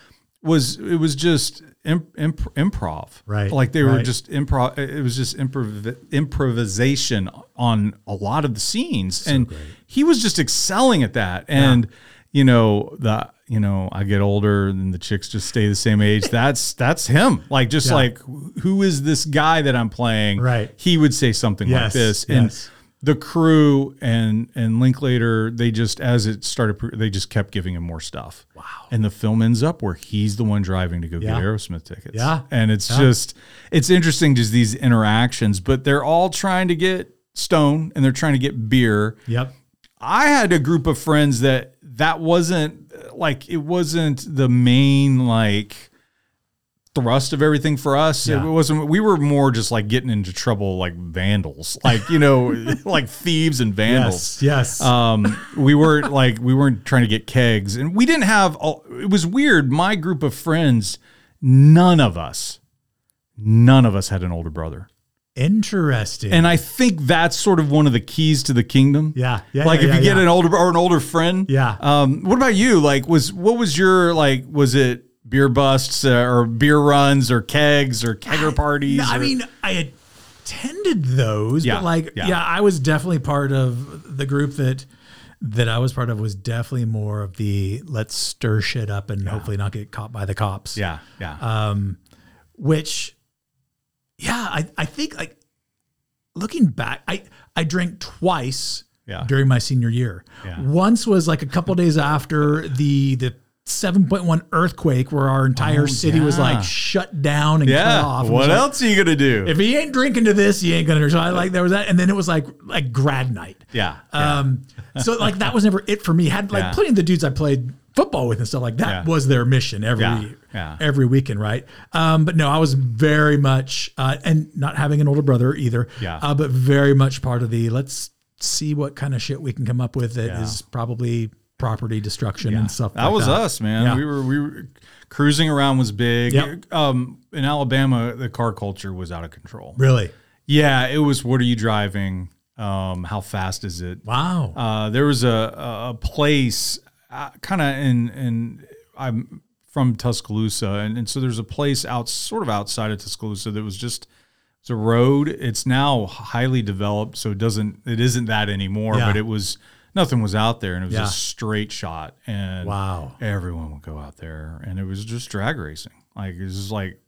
was it was just imp, imp, improv. Right, Like they were just improv. It was just improv, improvisation on a lot of the scenes, and he was just excelling at that. And you know the you know I get older and the chicks just stay the same age. That's that's him. Like just Yeah. like who is this guy that I'm playing? Right. He would say something like this, and yes. the crew and and Linklater, they just as it started, they just kept giving him more stuff. Wow! And the film ends up where he's the one driving to go Yeah. get Aerosmith tickets. Yeah. and it's just it's interesting just these interactions, but they're all trying to get stone and they're trying to get beer. Yep. I had a group of friends that that wasn't like it wasn't the main like thrust of everything for us. Yeah. It wasn't we were more just like getting into trouble like vandals. Like, you know, like thieves and vandals. Yes. Yes. Um, we weren't like we weren't trying to get kegs, and we didn't have. all- It was weird. My group of friends, none of us, none of us had an older brother, Interesting. and I think that's sort of one of the keys to the kingdom. yeah. Yeah. like yeah, if you yeah, get yeah. an older or an older friend. Yeah. Um, what about you? Like, was what was your like? Was it beer busts uh, or beer runs or kegs or kegger parties? No, I or- mean, I attended those, but like, yeah. yeah. I was definitely part of the group that that I was part of was definitely more of the let's stir shit up and hopefully not get caught by the cops. yeah, yeah, Um, which, yeah, I I think like looking back, I I drank twice Yeah. during my senior year. Yeah. Once was like a couple days after the the. 7.1 earthquake where our entire Oh, city was like shut down and yeah. cut off. What like, else are you gonna do? if he ain't drinking to this, he ain't gonna. Drink. So I like there was that, and then it was like like grad night. yeah, yeah. Um, so like that was never it for me. Had like Yeah. plenty of the dudes I played football with and stuff like that Yeah. was their mission every Yeah, yeah. every weekend, right? Um, but no, I was very much uh, and not having an older brother either. Yeah. uh, but very much part of the let's see what kind of shit we can come up with that is probably property destruction and stuff. That like was that. us, man. We were we were cruising around was big. Yep. Um, in Alabama, the car culture was out of control. Really? Yeah, it was. What are you driving? Um, how fast is it? Wow. Uh, there was a, a place, uh, kind of in in I'm from Tuscaloosa, and, and so there's a place out sort of outside of Tuscaloosa that was just it's a road. It's now highly developed, so it doesn't it isn't that anymore. Yeah. But it was nothing was out there, and it was Yeah. a straight shot, and Wow. everyone would go out there, and it was just drag racing. Like it was just like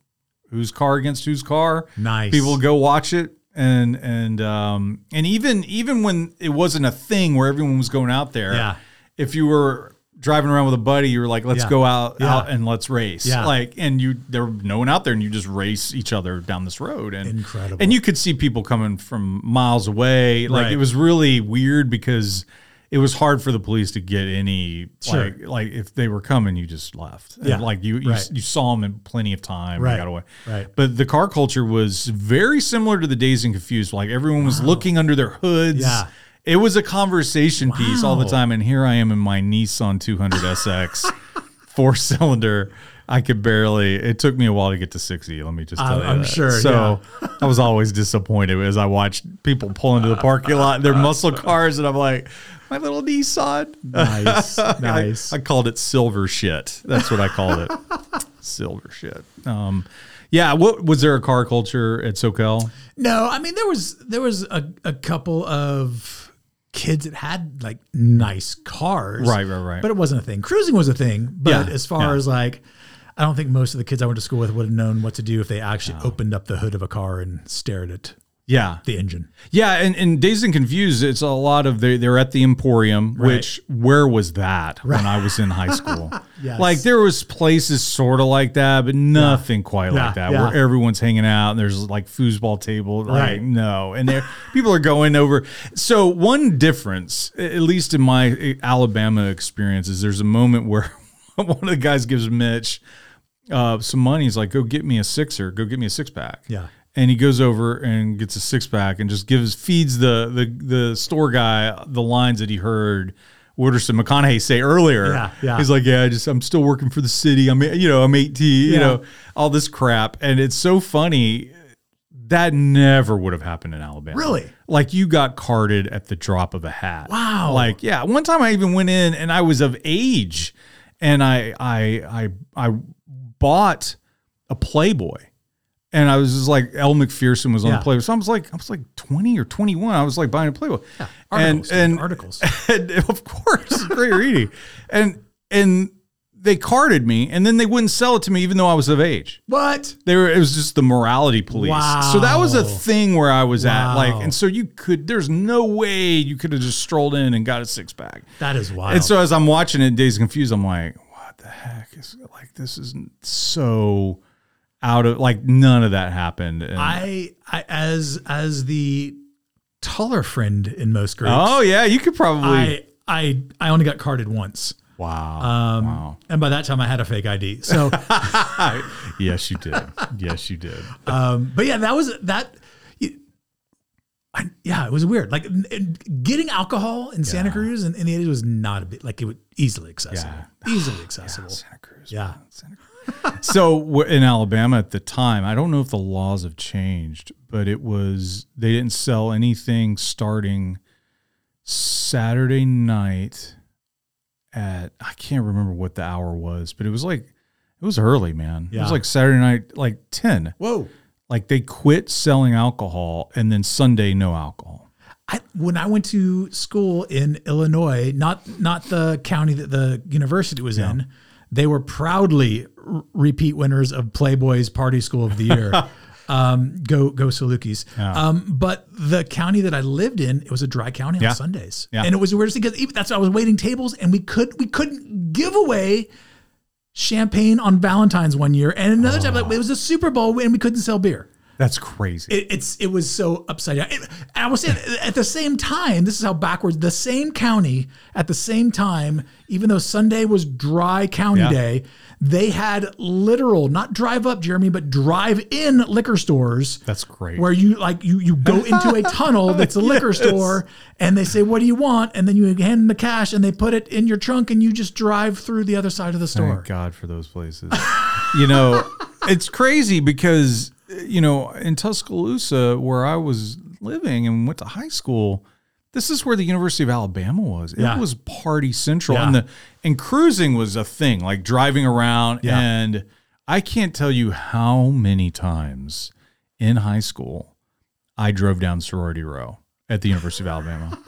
whose car against whose car. Nice. People would go watch it, and and um and even even when it wasn't a thing where everyone was going out there. Yeah. If you were driving around with a buddy, you were like, "Let's Yeah. go out Yeah. out and let's race." Yeah. Like, and you there were no one out there, and you just race each other down this road, and Incredible. And you could see people coming from miles away. Like Right. it was really weird because. It was hard for the police to get any Sure. like like if they were coming, you just left. And, Yeah. like you you, Right. you saw them in plenty of time. Right. Got away. Right. But the car culture was very similar to the Dazed and Confused. Like everyone was looking under their hoods. Yeah. It was a conversation piece all the time. And here I am in my Nissan 200 SX, four cylinder. I could barely. It took me a while to get to 60. Let me just tell I'm- you. I'm that. sure, So I was always disappointed as I watched people pull into the parking lot in their muscle cars, and I'm like, my little Nissan. Nice. nice. I called it silver shit. That's what I called it. silver shit. Um, yeah. What was there a car culture at Soquel? No, I mean there was there was a, a couple of kids that had like nice cars. Right, right, right. But it wasn't a thing. Cruising was a thing. But Yeah, as far yeah. as like I don't think most of the kids I went to school with would have known what to do if they actually oh. opened up the hood of a car and stared at Yeah. the engine. Yeah, and, and Dazed and Confused, it's a lot of they they're at the Emporium, Right. which where was that when I was in high school? Yes. Like there was places sort of like that, but nothing quite Yeah, like that, yeah. where everyone's hanging out and there's like foosball table. Like Right. no, and there people are going over. So one difference, at least in my Alabama experience, is there's a moment where one of the guys gives Mitch uh, some money. He's like, "Go get me a sixer. Go get me a six pack." Yeah. And he goes over and gets a six pack and just gives feeds the the the store guy the lines that he heard Wooderson McConaughey say earlier. Yeah, yeah. He's like, yeah, I just I'm still working for the city. I'm you know I'm 18. You Yeah. know all this crap, and it's so funny. That never would have happened in Alabama. Really? Like you got carded at the drop of a hat. Wow. Like yeah, one time I even went in and I was of age, and I I I I bought a Playboy. And I was just like, Elle Macpherson was on Yeah. the Playboy. So I was like, I was like 20 or 21. I was like buying a Playboy. Articles, and, and articles. and of course, great reading. And and they carded me, and then they wouldn't sell it to me, even though I was of age. What? They were. It was just the morality police. Wow. So that was a thing where I was at. Like, and so you could. There's no way you could have just strolled in and got a six pack. That is wild. And so as I'm watching it, Dazed Confused, I'm like, what the heck is like? This isn't so out of like none of that happened. And, I, I as as the taller friend in most groups. oh yeah, you could probably. I I I only got carded once. wow. Um, wow. and by that time I had a fake ID. So, yes, you did. Yes, you did. um, but yeah, that was that. I, yeah, it was weird. Like getting alcohol in Santa Cruz in, in the 80s was not a bit like it was easily accessible. Yeah. Easily accessible. Yeah, Santa Cruz. Yeah. man, Santa Cruz. so in Alabama at the time, I don't know if the laws have changed, but it was they didn't sell anything starting Saturday night at I can't remember what the hour was, but it was like it was early, man. It was like Saturday night, like ten. Whoa. Like they quit selling alcohol, and then Sunday no alcohol. I, when I went to school in Illinois, not not the county that the university was in, they were proudly repeat winners of Playboy's Party School of the Year. um, go go Salukis. Yeah. Um, but the county that I lived in, it was a dry county Yeah. on Sundays, Yeah. and it was the weirdest thing because even, that's why I was waiting tables, and we could we couldn't give away champagne on Valentine's one year, and another time like it was a Super Bowl and we couldn't sell beer That's crazy. it, it's it was so upside down. It- I was saying at the same time, this is how backwards. The same county at the same time, even though Sunday was dry county Yeah. day, they had literal, not drive up, Jeremy, but drive in liquor stores. That's great. Where you like you you go into a tunnel that's a liquor store and they say what do you want and then you hand them the cash and they put it in your trunk and you just drive through the other side of the store. Thank God for those places. you know, it's crazy because you know in Tuscaloosa, where I was living and went to high school, this is where the University of Alabama was. It Yeah. was party central, Yeah. and the and cruising was a thing, like driving around. Yeah. And I can't tell you how many times in high school I drove down sorority row at the University of Alabama.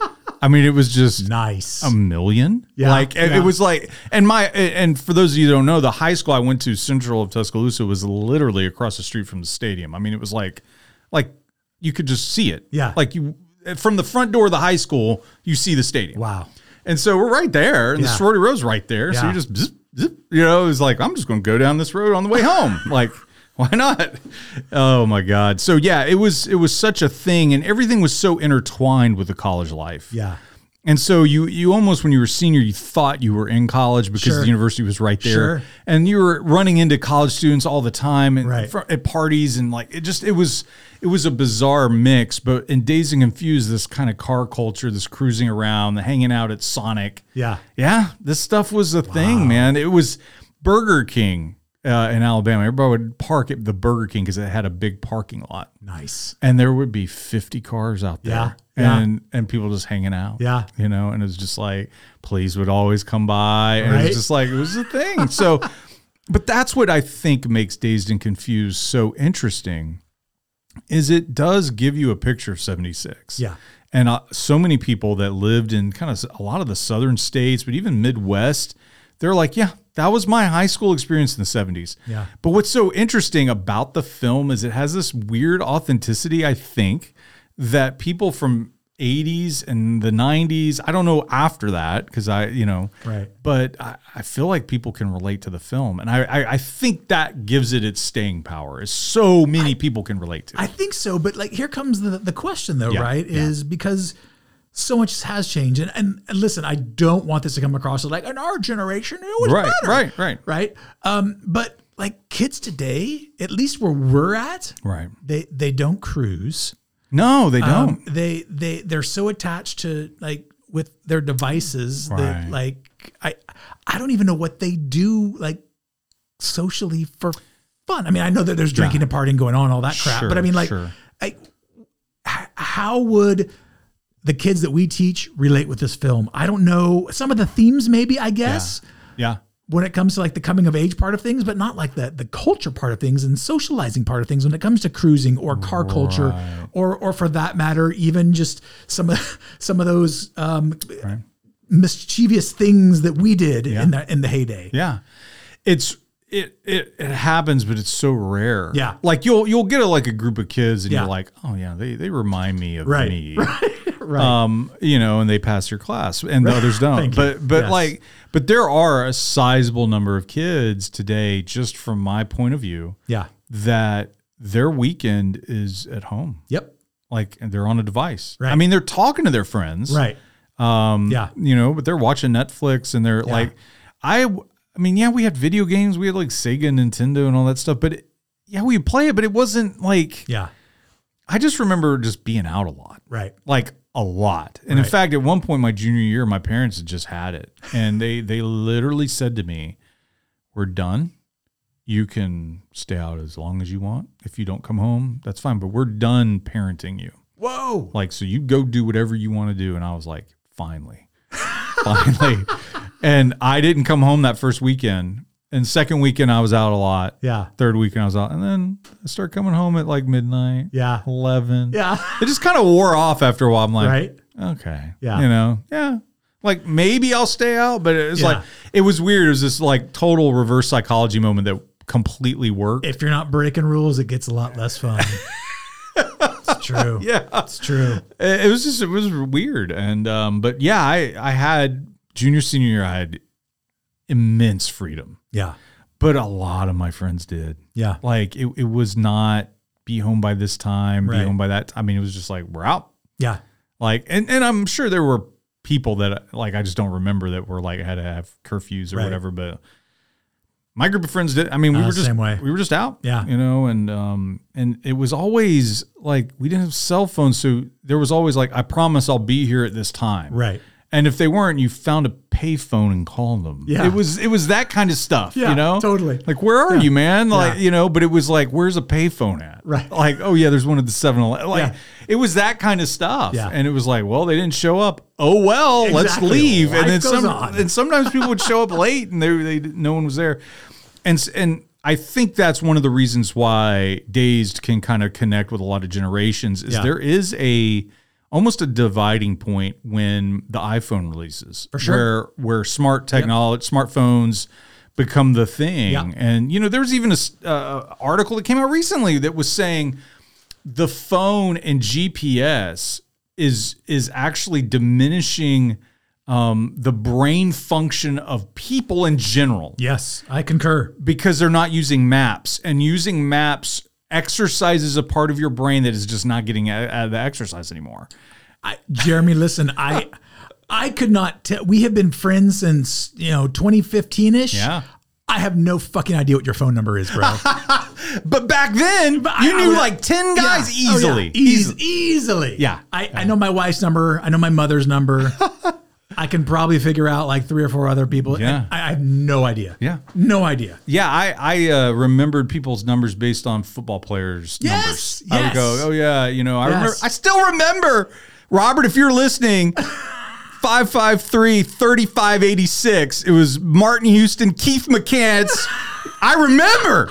I mean, it was just Nice. a million. Yeah, like it, was like, and my and for those of you who don't know, the high school I went to, Central of Tuscaloosa, was literally across the street from the stadium. I mean, it was like, like you could just see it. Yeah. like you Uh, from the front door of the high school, you see the stadium. wow. And so we're right there, and the Yeah. sorority row's right there. So you just, zip, zip, you know, it's like I'm just going to go down this road on the way home. like, why not? Oh my God! So yeah, it was it was such a thing, and everything was so intertwined with the college life. Yeah. And so you you almost when you were a senior, you thought you were in college because Sure. the university was right there, Sure. and you were running into college students all the time and Right. fr- at parties and like it just it was it was a bizarre mix. But in Dazed and Confused, this kind of car culture, this cruising around, the hanging out at Sonic, Yeah. yeah, this stuff was a thing, man. It was Burger King uh, in Alabama. Everybody would park at the Burger King because it had a big parking lot, Nice. and there would be fifty cars out there, Yeah, yeah. and and people just hanging out, Yeah. you know. And it was just like police would always come by, and it Right. was just like it was a thing. So, but that's what I think makes Dazed and Confused so interesting. Is it does give you a picture of 76. Yeah. And uh, so many people that lived in kind of a lot of the southern states, but even Midwest, they're like, yeah, that was my high school experience in the 70s. Yeah. But what's so interesting about the film is it has this weird authenticity, I think, that people from 80s and the 90s, I don't know after that, because I, you know, Right. but I, I feel like people can relate to the film. And I, I, I think that gives it its staying power, is so many people can relate to it. I think so, but like here comes the the question though, Yeah, right? yeah. Is because so much has changed, and, and and listen, I don't want this to come across as like in our generation it was right, better, right, right, right? Um, but like kids today, at least where we're at, right. they they don't cruise. No, they don't. Um, they they they're so attached to like with their devices Right. that like I I don't even know what they do like socially for fun. I mean, I know that there's drinking and partying going on, all that crap, but I mean, like, sure. I, how would the kids that we teach relate with this film? I don't know. Some of the themes, maybe, I guess. yeah. When it comes to like the coming of age part of things, but not like the the culture part of things and socializing part of things when it comes to cruising or car culture or or for that matter, even just some of some of those um, Right. mischievous things that we did Yeah. in the in the heyday. Yeah. It's it, it it happens, but it's so rare. Yeah. Like you'll you'll get a, like a group of kids and Yeah. you're like, oh yeah, they they remind me of Right. me. Right. Um, you know, and they pass your class and the others don't. But but Yes. like but there are a sizable number of kids today, just from my point of view, yeah. that their weekend is at home. Yep. Like and they're on a device. I mean, they're talking to their friends. Right. Um, Yeah. you know, but they're watching Netflix and they're Yeah. like, I, I mean, yeah, we had video games, we had like Sega, and Nintendo, and all that stuff, but it, yeah, we play it, but it wasn't like Yeah. I just remember just being out a lot, Right. like a lot. And in fact, at one point, my junior year, my parents had just had it, and they they literally said to me, "We're done. You can stay out as long as you want. If you don't come home, that's fine. But we're done parenting you." Whoa. Like, so you go do whatever you want to do. And I was like, finally, finally. And I didn't come home that first weekend. And second weekend, I was out a lot. Yeah. Third weekend, I was out. And then I started coming home at like midnight, Yeah. 11. Yeah. It just kind of wore off after a while. I'm like, right. okay. Yeah. You know, yeah. Like maybe I'll stay out, but it's Yeah. like, it was weird. It was this like total reverse psychology moment that completely worked. If you're not breaking rules, it gets a lot less fun. it's true. yeah. It's true. it it was just it was weird and um but yeah i i had junior senior year i had immense freedom Yeah. but a lot of my friends did Yeah. like it, it was not be home by this time Right. be home by that t- i mean it was just like we're out Yeah. like and, and i'm sure there were people that like i just don't remember that were like had to have curfews or Right. whatever but my group of friends did i mean we Uh, were just same way. we were just out Yeah. you know and um and it was always like we didn't have cell phones so there was always like i promise i'll be here at this time Right. And if they weren't you found a payphone and called them Yeah. it was it was that kind of stuff Yeah. you know Totally. like where are Yeah. you man like Yeah. you know but it was like where's a payphone at Right. like oh yeah there's one at the 7-eleven like Yeah. it was that kind of stuff Yeah. and it was like well they didn't show up oh well let's leave Life and then some on. and sometimes people would show up late and they, they no one was there and and I think that's one of the reasons why Dazed can kind of connect with a lot of generations is there is a almost a dividing point when the iPhone releases For sure. where where smart technology smartphones become the thing Yeah. and you know there's even a uh, article that came out recently that was saying the phone and GPS is is actually diminishing um, the brain function of people in general Yes. I concur. because they're not using maps and using maps exercises a part of your brain that is just not getting out out of the exercise anymore. I, Jeremy, listen, I I could not tell. We have been friends since you know 2015 ish. Yeah. I have no fucking idea what your phone number is, bro. But back then, I- you I knew would- like 10 guys Yeah. Oh, yeah. easily. Eas- easily. Yeah. I, I know my wife's number. I know my mother's number. I can probably figure out like three or four other people. Yeah. I, I have no idea. Yeah. No idea. Yeah, I I uh, remembered people's numbers based on football players' Yes, numbers. I would go, oh yeah, you know, I Yes. remember. I still remember, Robert. If you're listening, 553-3586. It was Martin Houston, Keith McCants. I remember.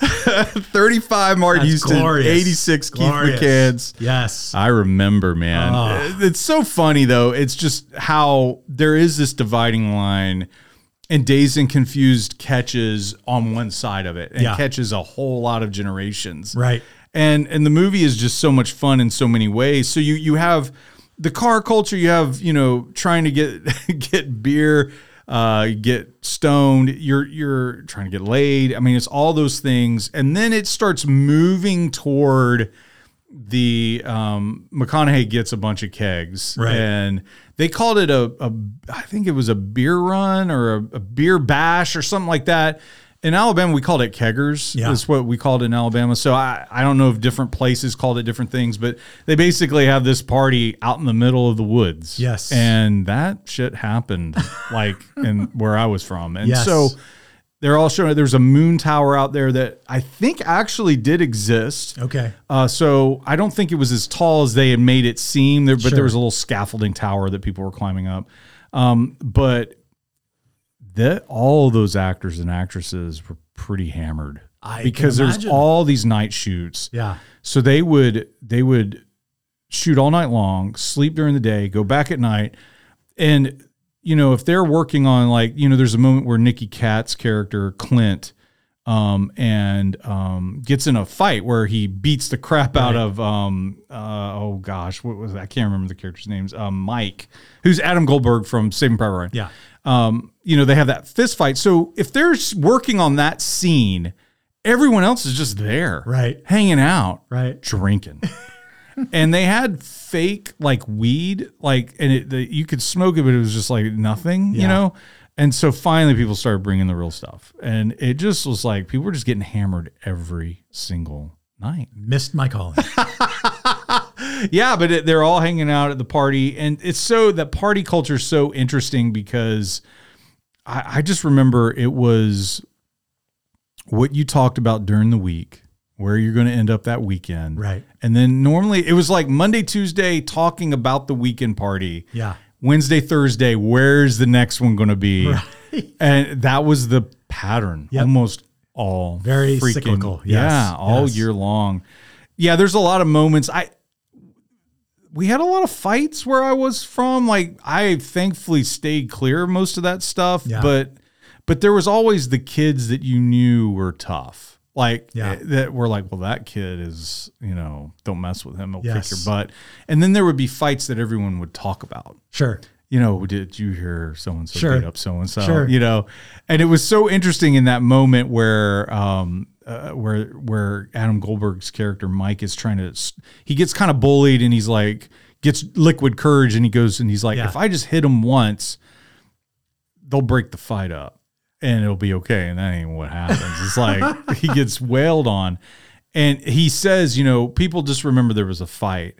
35 Martin That's Houston, glorious. 86 Glorious. Keith McCants. Yes. I remember, man. Oh. It's so funny though. It's just how there is this dividing line and dazed and confused catches on one side of it and Yeah. catches a whole lot of generations. Right. And and the movie is just so much fun in so many ways. So you you have the car culture, you have, you know, trying to get get beer, uh, get stoned, you're you're trying to get laid. I mean, it's all those things. And then it starts moving toward the um, McConaughey gets a bunch of kegs, Right. and they called it a, a I think it was a beer run or a, a beer bash or something like that. In Alabama, we called it keggers. Yeah. That's what we called it in Alabama. So I, I don't know if different places called it different things, but they basically have this party out in the middle of the woods. Yes. And that shit happened like in where I was from. And Yes. so they're all showing there's a moon tower out there that I think actually did exist. Okay. Uh, so I don't think it was as tall as they had made it seem there, but Sure. there was a little scaffolding tower that people were climbing up. Um, but that all those actors and actresses were pretty hammered I because there's all these night shoots. Yeah. So they would they would shoot all night long, sleep during the day, go back at night, and you know if they're working on like you know there's a moment where Nicky Katt's character Clint um and um gets in a fight where he beats the crap out Right. of um uh oh gosh what was that? I can't remember the character's names um Mike who's Adam Goldberg from Saving Private Ryan Yeah. Um, you know, they have that fist fight. So if they're working on that scene, everyone else is just there, Right. hanging out, Right. drinking. and they had fake like weed, like, and it, the, you could smoke it, but it was just like nothing, you know. And so finally, people started bringing the real stuff, and it just was like people were just getting hammered every single night. Missed my calling. Yeah, but it, they're all hanging out at the party, and it's so that party culture is so interesting because I, I just remember it was what you talked about during the week, where you're going to end up that weekend, Right. And then normally it was like Monday, Tuesday, talking about the weekend party. Yeah. Wednesday, Thursday, where's the next one going to be? Right. And that was the pattern Yep. almost all Very freaking- cyclical. Yes. Yeah, all Yes. year long. Yeah, there's a lot of moments. I we had a lot of fights where I was from. Like I thankfully stayed clear of most of that stuff, Yeah. but but there was always the kids that you knew were tough. Like Yeah. eh, that were like, well, that kid is, you know, don't mess with him. He'll Yes. kick your butt. And then there would be fights that everyone would talk about Sure. you know, did you hear so and so beat up so and so? Sure. You know, and it was so interesting in that moment where, um, uh, where where Adam Goldberg's character Mike is trying to, he gets kind of bullied and he's like gets liquid courage and he goes and he's like, Yeah. if I just hit him once, they'll break the fight up and it'll be okay. And that ain't what happens. It's like he gets wailed on. And he says, you know, people just remember there was a fight.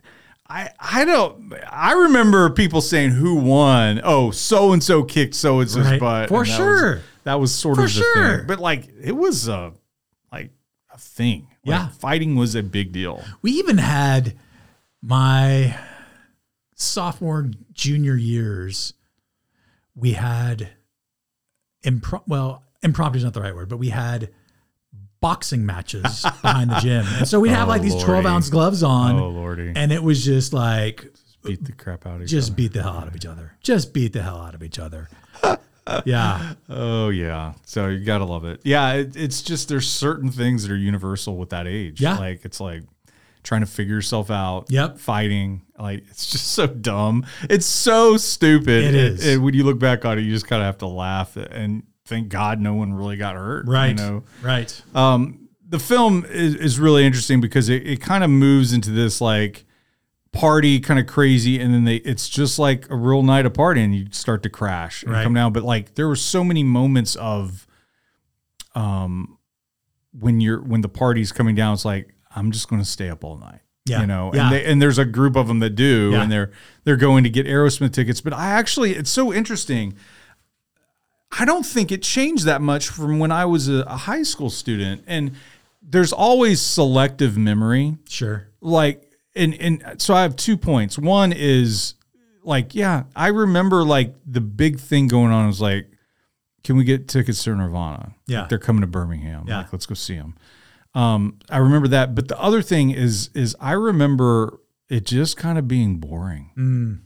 I, I don't I remember people saying who won. Oh, so and so kicked so and so's Right. butt. For and that sure. was, that was sort For of the sure. thing. But like it was a a thing. Like, Yeah. fighting was a big deal. We even had my sophomore, junior years. We had impro. Well, impromptu is not the right word, but we had boxing matches behind the gym, and so we'd have Oh, like these Lordy. twelve ounce gloves on, oh lordy. and it was just like beat the crap out of each just other. beat the hell out of each other. Just beat the hell out of each other. yeah, Oh yeah, so you gotta love it. Yeah, it, it's just there's certain things that are universal with that age. Yeah. like it's like trying to figure yourself out. Yep. fighting. Like it's just so dumb. It's so stupid. It is. And when you look back on it, you just kind of have to laugh and thank God no one really got hurt. right, You know. right. Um, the film is, is really interesting because it, it kind of moves into this like party kind of crazy and then they it's just like a real night of party and you start to crash and Right. come down but like there were so many moments of um when you're when the party's coming down it's like i'm just going to stay up all night Yeah. you know Yeah. and they, and there's a group of them that do Yeah. and they're they're going to get aerosmith tickets but i actually it's so interesting I don't think it changed that much from when I was a, a high school student. And there's always selective memory. Sure. Like, and, and so I have two points. One is like, yeah, I remember like the big thing going on was like, can we get tickets to Nirvana? Yeah. Like, they're coming to Birmingham. Yeah. Like, let's go see them. Um, I remember that. But the other thing is, is I remember it just kind of being boring. Mm.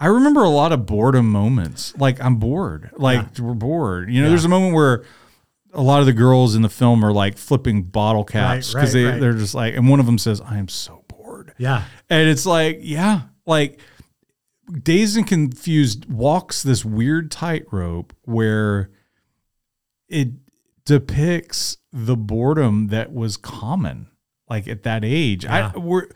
I remember a lot of boredom moments. Like I'm bored. Like we're bored. You know, Yeah. there's a moment where a lot of the girls in the film are like flipping bottle caps because right, they right. they're just like, and one of them says, "I am so bored," Yeah. and it's like, yeah, like Dazed and Confused walks this weird tightrope where it depicts the boredom that was common, like at that age. Yeah. I we're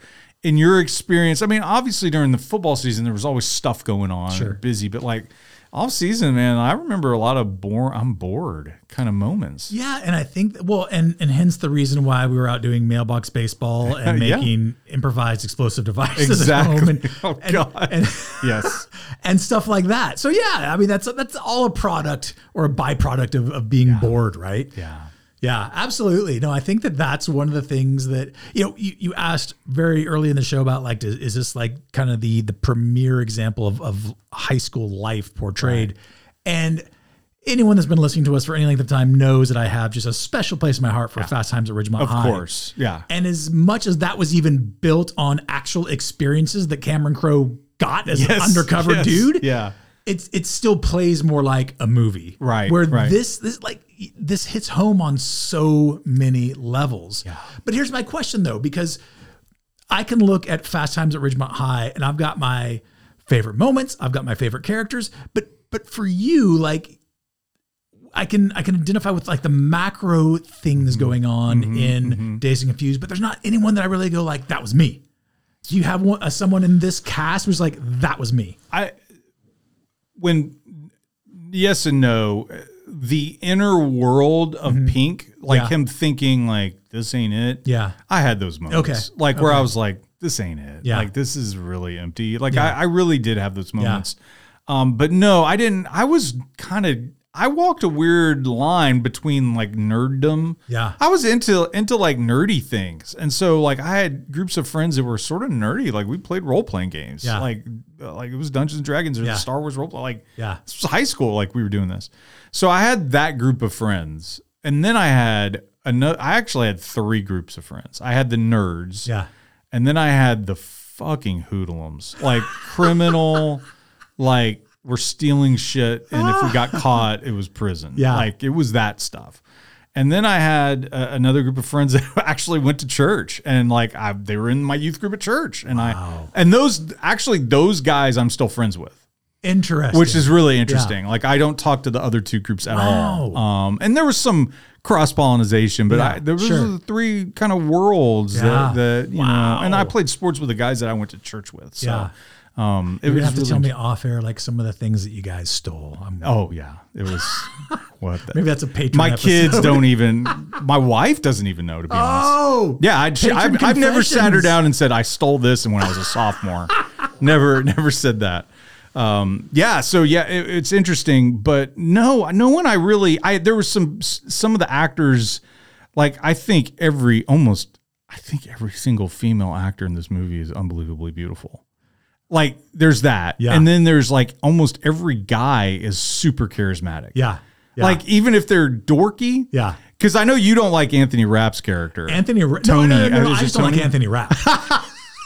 in your experience. I mean, obviously during the football season, there was always stuff going on, Sure. busy, but like off season, man, I remember a lot of bore. I'm bored kind of moments. Yeah, and I think well, and and hence the reason why we were out doing mailbox baseball and Yeah. making improvised explosive devices Exactly. and, Oh, and- God. and, Yes. and stuff like that. So yeah, I mean that's that's all a product or a byproduct of, of being bored, right? Yeah. Yeah, absolutely. No, I think that that's one of the things that you know. You, you asked very early in the show about like, is, is this like kind of the the premier example of of high school life portrayed? And anyone that's been listening to us for any length of time knows that I have just a special place in my heart for Fast Times at Ridgemont Of High. Of course. Yeah. And as much as that was even built on actual experiences that Cameron Crowe got as an undercover yes, dude, Yeah. It's it still plays more like a movie. Right, Where right. this this like this hits home on so many levels. Yeah. But here's my question though, because I can look at Fast Times at Ridgemont High and I've got my favorite moments, I've got my favorite characters, but but for you, like I can I can identify with like the macro things Mm-hmm. going on in Dazed and Confused, but there's not anyone that I really go like that was me. Do you have one, uh, someone in this cast who's like that was me? I when yes and no, the inner world of Pink, like Mm-hmm. Yeah. him thinking like this ain't it. Yeah. I had those moments. Okay. Like where I was like, this ain't it. Yeah. Like this is really empty. Like Yeah. I, I really did have those moments. Um, but no, I didn't. I was kind of. I walked a weird line between like nerddom. Yeah. I was into into like nerdy things, and so like I had groups of friends that were sort of nerdy. Like we played role playing games. Yeah. Like like it was Dungeons and Dragons or Yeah. the Star Wars role play. Like Yeah. this was high school. Like we were doing this. So I had that group of friends, and then I had another. I actually had three groups of friends. I had the nerds. Yeah. And then I had the fucking hoodlums, like criminal, like we're stealing shit, and if we got caught, it was prison. Yeah. like it was that stuff. And then I had uh, another group of friends that actually went to church, and like I, they were in my youth group at church, and I and those actually those guys I'm still friends with Interesting. which is really interesting. Like I don't talk to the other two groups at all. Um, and there was some cross pollination, but Yeah, I, there was sure. the three kind of worlds Yeah. that, that you Wow. know. And I played sports with the guys that I went to church with. So, Yeah. um, it You're was gonna have to really tell me off air like some of the things that you guys stole. I'm, Oh yeah, it was what the, maybe that's a Patreon. my episode. kids don't even. My wife doesn't even know to be honest. Oh, Yeah, I'd, I've, I've never sat her down and said I stole this, and when I was a sophomore, never, never said that. Um, yeah, so yeah, it, it's interesting, but no, no one I really, I there was some some of the actors, like I think every almost, I think every single female actor in this movie is unbelievably beautiful. Like there's that, Yeah. and then there's like almost every guy is super charismatic. yeah, yeah. Like even if they're dorky, yeah. because I know you don't like Anthony Rapp's character. Anthony, Ra- Tony, No, no, no, no, no, I just don't like Anthony Rapp.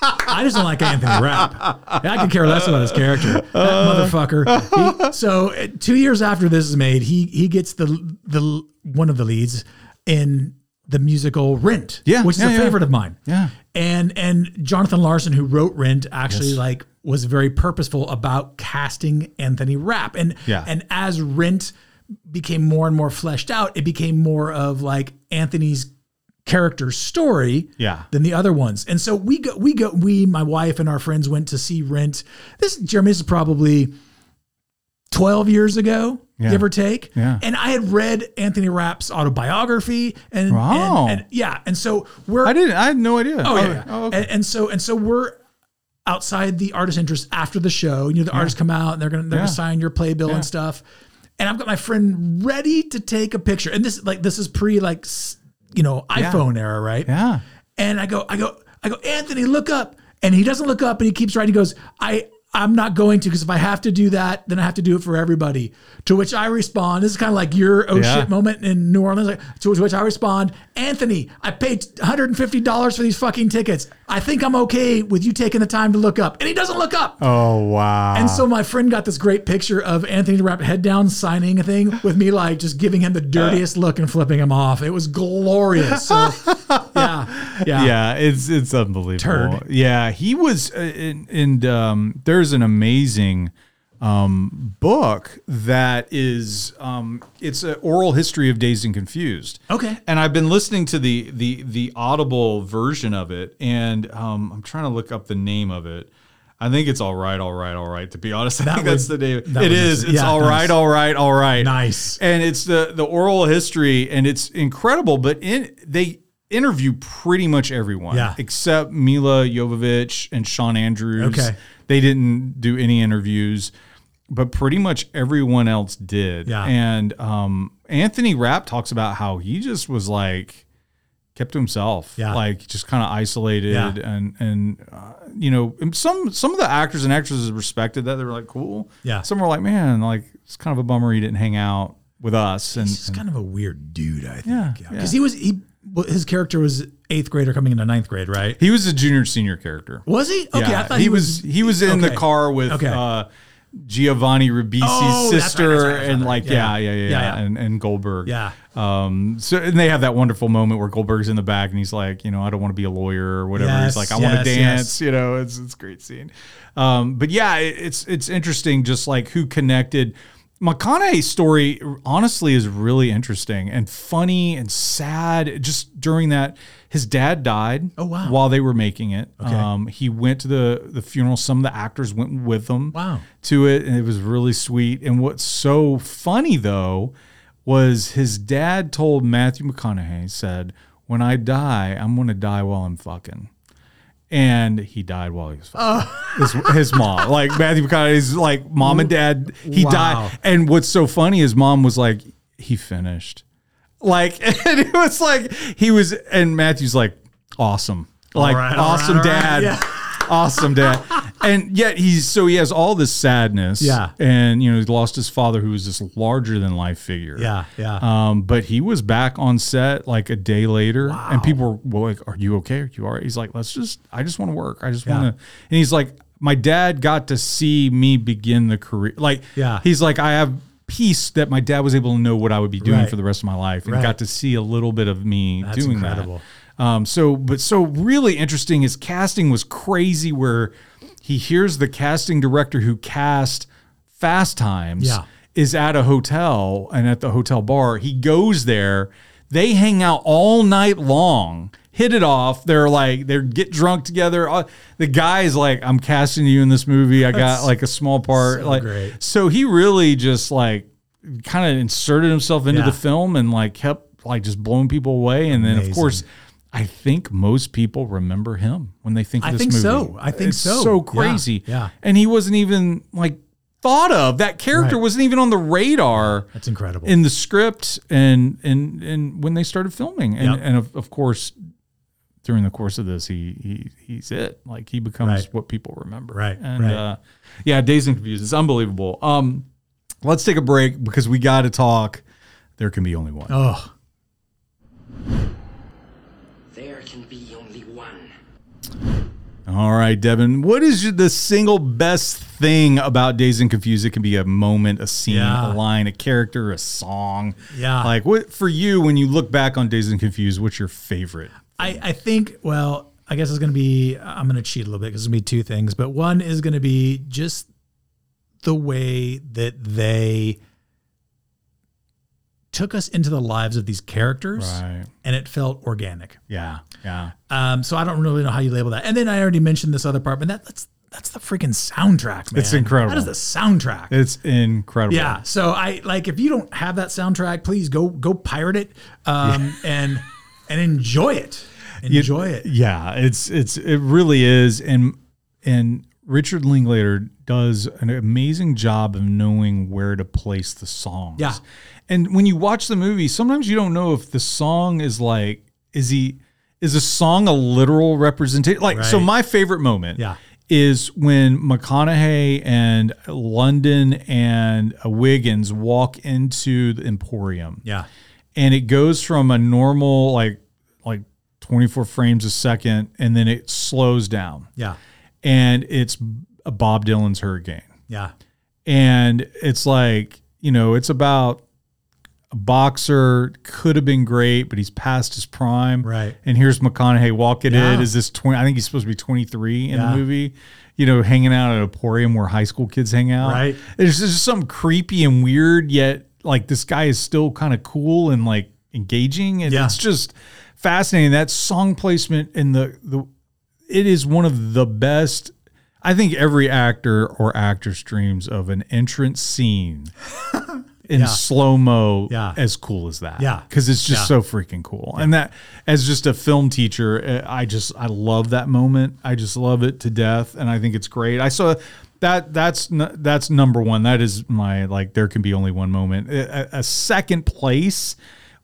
I just don't like Anthony Rapp. I could care less about his character. That motherfucker. He, so uh, two years after this is made, he he gets the the one of the leads in the musical Rent, Yeah, which is yeah, a yeah. favorite of mine. Yeah. and and Jonathan Larson, who wrote Rent, actually like was very purposeful about casting Anthony Rapp, and Yeah. and as Rent became more and more fleshed out, it became more of like Anthony's character story Yeah. than the other ones. And so we go, we go, we, my wife and our friends went to see Rent. This, Jeremy, this is probably 12 years ago, Yeah. give or take. Yeah. And I had read Anthony Rapp's autobiography and, Wow. and, and yeah. And so we're, I didn't. I had no idea. Oh, yeah. yeah. Oh, okay. and, and so and so we're outside the artist interest after the show. You know, the artists come out and they're gonna they're Yeah. gonna sign your playbill Yeah. and stuff. And I've got my friend ready to take a picture. And this like this is pre like you know iPhone era, right? yeah. And I go, I go, I go, Anthony, look up. And he doesn't look up and he keeps writing. He goes, I, I'm not going to because if I have to do that, then I have to do it for everybody. To which I respond, this is kind of like your oh Yeah. shit moment in New Orleans. Like, to which I respond, Anthony, I paid $150 for these fucking tickets. I think I'm okay with you taking the time to look up. And he doesn't look up. Oh wow. And so my friend got this great picture of Anthony Rapp head down signing a thing with me like just giving him the dirtiest uh. look and flipping him off. It was glorious. So yeah, yeah, yeah, it's it's unbelievable. Turd. Yeah, he was, uh, and, and um, there's an amazing um, book that is um, it's an oral history of Dazed and Confused. Okay. and I've been listening to the the the audible version of it, and um, I'm trying to look up the name of it. I think it's all right, all right, all right. To be honest, I That think that's the would- name. that It would It's yeah, all nice. right, all right, all right. Nice. And it's the the oral history, and it's incredible. But in they interview pretty much everyone, Yeah. except Milla Jovovich and Shawn Andrews. Okay. they didn't do any interviews, but pretty much everyone else did. Yeah. and um, Anthony Rapp talks about how he just was like kept to himself, Yeah. like just kind of isolated, Yeah. and and uh, you know, some some of the actors and actresses respected that. They were like, cool. Yeah. Some were like, man, like it's kind of a bummer he didn't hang out, with us. And, He's kind of a weird dude, I think. Yeah, Yeah, because he was he his character was eighth grader coming into ninth grade, right? he was a junior senior character. Was he? Okay, yeah, I thought he, was, he was in the car with Okay. uh, Giovanni Ribisi's Oh, that's right, sister that's right, that's and right. like Yeah. yeah yeah yeah, Yeah. And, and Goldberg Yeah. um so and they have that wonderful moment where Goldberg's in the back and he's like you know I don't want to be a lawyer or whatever Yes, he's like I want to dance yes. you know it's it's a great scene um but yeah it, it's it's interesting just like who connected McConaughey's story honestly is really interesting and funny and sad just during that his dad died Oh, wow. while they were making it Okay. um he went to the the funeral some of the actors went with him Wow. to it and it was really sweet and what's so funny though was his dad told Matthew McConaughey said when I die I'm going to die while I'm fucking and he died while he was fucking. Oh. His, his mom, like Matthew McConaughey's, like mom and dad, he Wow. died. And what's so funny is mom was like, he finished. Like, and it was like, he was, and Matthew's like, awesome. Like, right, awesome right, all right. dad. Yeah. Awesome dad. And yet he's, so he has all this sadness. Yeah. And, you know, he lost his father, who was this larger than life figure. Yeah, yeah. Um, but he was back on set like a day later, and people were like, "Are you okay? Are you all right?" He's like, "Let's just. I just want to work. I just Yeah. want to." And he's like, "My dad got to see me begin the career. Like, Yeah. He's like, I have peace that my dad was able to know what I would be doing Right. for the rest of my life, and Right. got to see a little bit of me That's doing incredible. that. Um, so, but so really interesting. His casting was crazy. Where he hears the casting director who cast Fast Times Yeah. is at a hotel and at the hotel bar. He goes there. They hang out all night long, hit it off. They're like, they get drunk together. Uh, The guy's like, I'm casting you in this movie. I got That's like a small part. so like, great. so he really just like kind of inserted himself into Yeah. the film and like kept like just blowing people away. And then, of course, I think most people remember him when they think of I this think movie. so. I think It's so. So Yeah, crazy. yeah. And he wasn't even like thought of. That character Right. wasn't even on the radar That's incredible. in the script and and and when they started filming. And Yep. and of, of course during the course of this he he he's it. Like he becomes Right. what people remember. Right, And right. uh yeah, Dazed and Confused. It's unbelievable. Um let's take a break because we gotta talk. There can be only one. oh, can be only one. All right, Devin. What is the single best thing about Dazed and Confused? It can be a moment, a scene, Yeah. a line, a character, a song. Yeah. Like what for you when you look back on Dazed and Confused? What's your favorite? I, I think, well, I guess it's going to be, I'm going to cheat a little bit because it's going to be two things, but one is going to be just the way that they took us into the lives of these characters Right. and it felt organic. Yeah. Yeah. Um, so I don't really know how you label that. And then I already mentioned this other part, but that, that's, that's the freaking soundtrack, man. It's incredible. That is the soundtrack. It's incredible. Yeah. So I like if you don't have that soundtrack, please go go pirate it um, and and enjoy it. Enjoy it. Yeah, it's it's it really is, and and Richard Linklater does an amazing job of knowing where to place the songs. Yeah. And when you watch the movie, sometimes you don't know if the song is like is he is a song a literal representation? Like, so my favorite moment. Yeah. Is when McConaughey and London and Wiggins walk into the Emporium Yeah. and it goes from a normal like like 24 frames a second and then it slows down Yeah. and it's a Bob Dylan's Hurricane Yeah. and it's like you know it's about a boxer could have been great but he's past his prime Right. and here's McConaughey walking Yeah. in is this 20 I think he's supposed to be 23 in Yeah. the movie you know hanging out at Emporium where high school kids hang out Right. there's just something creepy and weird yet like this guy is still kind of cool and like engaging and Yeah. it's just fascinating that song placement and the the it is one of the best I think every actor or actress dreams of an entrance scene in Yeah. slow mo Yeah. as cool as that. Yeah. Because it's just Yeah. so freaking cool. And that, as just a film teacher, uh, I just, I love that moment. I just love it to death. And I think it's great. I saw that, that's, that's number one. That is my, like, there can be only one moment. A, a- second place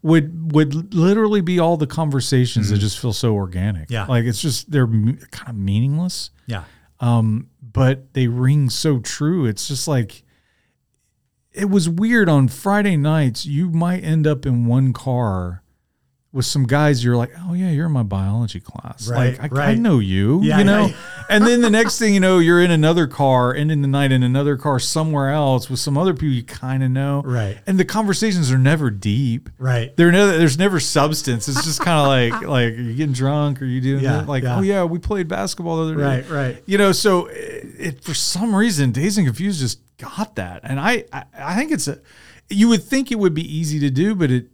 would, would literally be all the conversations that just feel so organic. Mm-hmm. Yeah. Like it's just, they're m- kind of meaningless Yeah. um, but they ring so true. It's just like it was weird on Friday nights. You might end up in one car with some guys. You're like, oh yeah, you're in my biology class. Right, like I, I know you. Yeah, you know. yeah. and then the next thing you know, you're in another car, ending the night in another car somewhere else with some other people you kind of know. Right. And the conversations are never deep. Right. Never, there's never substance. It's just kind of like like are you getting drunk? Are you doing Yeah, that? Like yeah. oh yeah, we played basketball the other day. Right, right. You know, so it, it for some reason, Dazed and Confused just got that, and I, I I think it's a. You would think it would be easy to do, but it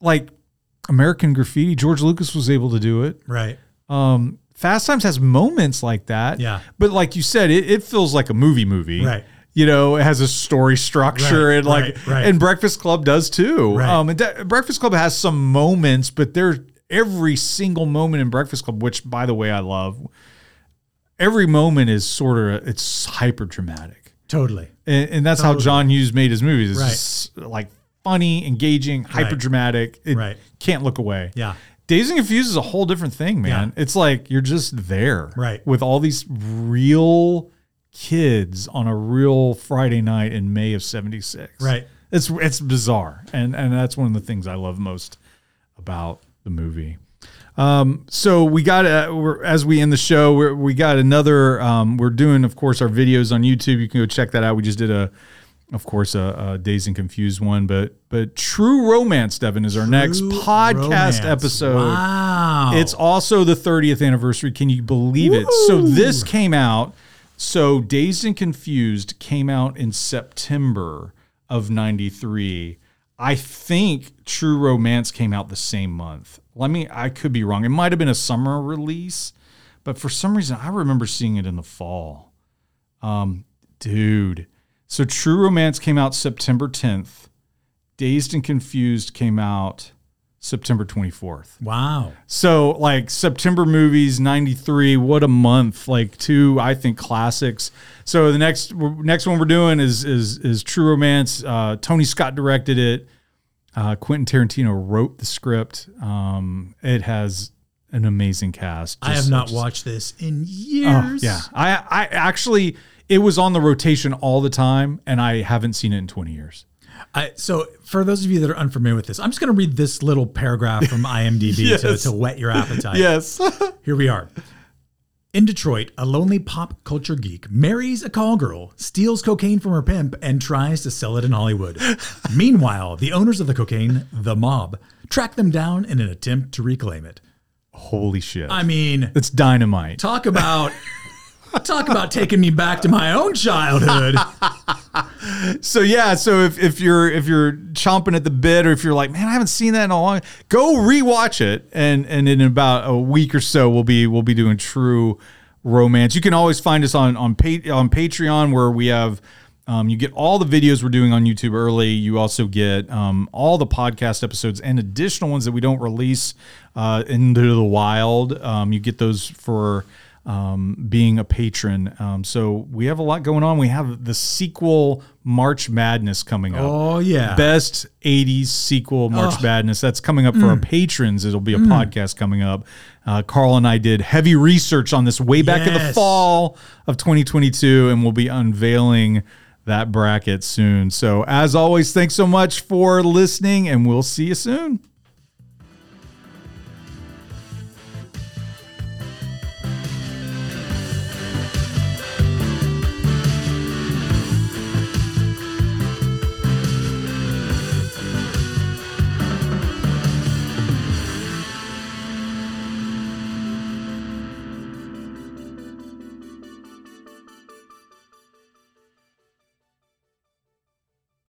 like American Graffiti. George Lucas was able to do it. Right. Um, Fast Times has moments like that. Yeah. But like you said, it, it feels like a movie movie. Right. You know, it has a story structure Right, and like right, right. and Breakfast Club does too. Right. Um and that- Breakfast Club has some moments, but there's every single moment in Breakfast Club, which by the way I love, every moment is sort of it's hyper dramatic. Totally. And, and that's how John Hughes made his movies. It's Right. just uh, like funny, engaging, hyper dramatic. Right. can't look away. Yeah. Dazed and Confused is a whole different thing, man. It's like you're just there, Right. with all these real kids on a real Friday night in May of '76. Right. It's it's bizarre, and and that's one of the things I love most about the movie. Um, so we got uh, we're, as we end the show, we're, we got another. Um, we're doing, of course, our videos on YouTube. You can go check that out. We just did a, of course, a, a Dazed and Confused one, but but True Romance, Devin, is our next podcast romance. episode. Wow. It's also the 30th anniversary. Can you believe it? So this came out. So Dazed and Confused came out in September of 93. I think True Romance came out the same month. Let me I could be wrong. It might have been a summer release, but for some reason I remember seeing it in the fall. Um dude. So True Romance came out September 10th. Dazed and Confused came out September 24th. wow. So like September movies, 93, what a month. Like two, I think classics. So the next next one we're doing is is is True Romance. Uh, Tony Scott directed it. Uh, Quentin Tarantino wrote the script. Um, it has an amazing cast. I have not just- watched this in Oh, years. yeah, I I actually it was on the rotation all the time, and I haven't seen it in 20 years. I, so, for those of you that are unfamiliar with this, I'm just going to read this little paragraph from IMDb to, Yes. to whet your appetite. Yes. Here we are. In Detroit, a lonely pop culture geek marries a call girl, steals cocaine from her pimp, and tries to sell it in Hollywood. Meanwhile, the owners of the cocaine, the mob, track them down in an attempt to reclaim it. Holy shit! I mean, it's dynamite. talk about talk about taking me back to my own childhood. So yeah, so if, if you're if you're chomping at the bit, or if you're like, man, I haven't seen that in a long, go rewatch it, and and in about a week or so, we'll be we'll be doing true romance. You can always find us on on pa- on Patreon where we have. Um, you get all the videos we're doing on YouTube early. You also get um, all the podcast episodes and additional ones that we don't release uh, into the wild. Um, you get those for um, being a patron. Um, so we have a lot going on. We have the sequel March Madness coming up. Oh yeah. Best 80s sequel March Madness. That's coming up for Mm. our patrons. It'll be a podcast coming up. Uh, Carl and I did heavy research on this way back in the fall of 2022, and we'll be unveiling that bracket soon. So, as always, thanks so much for listening, and we'll see you soon.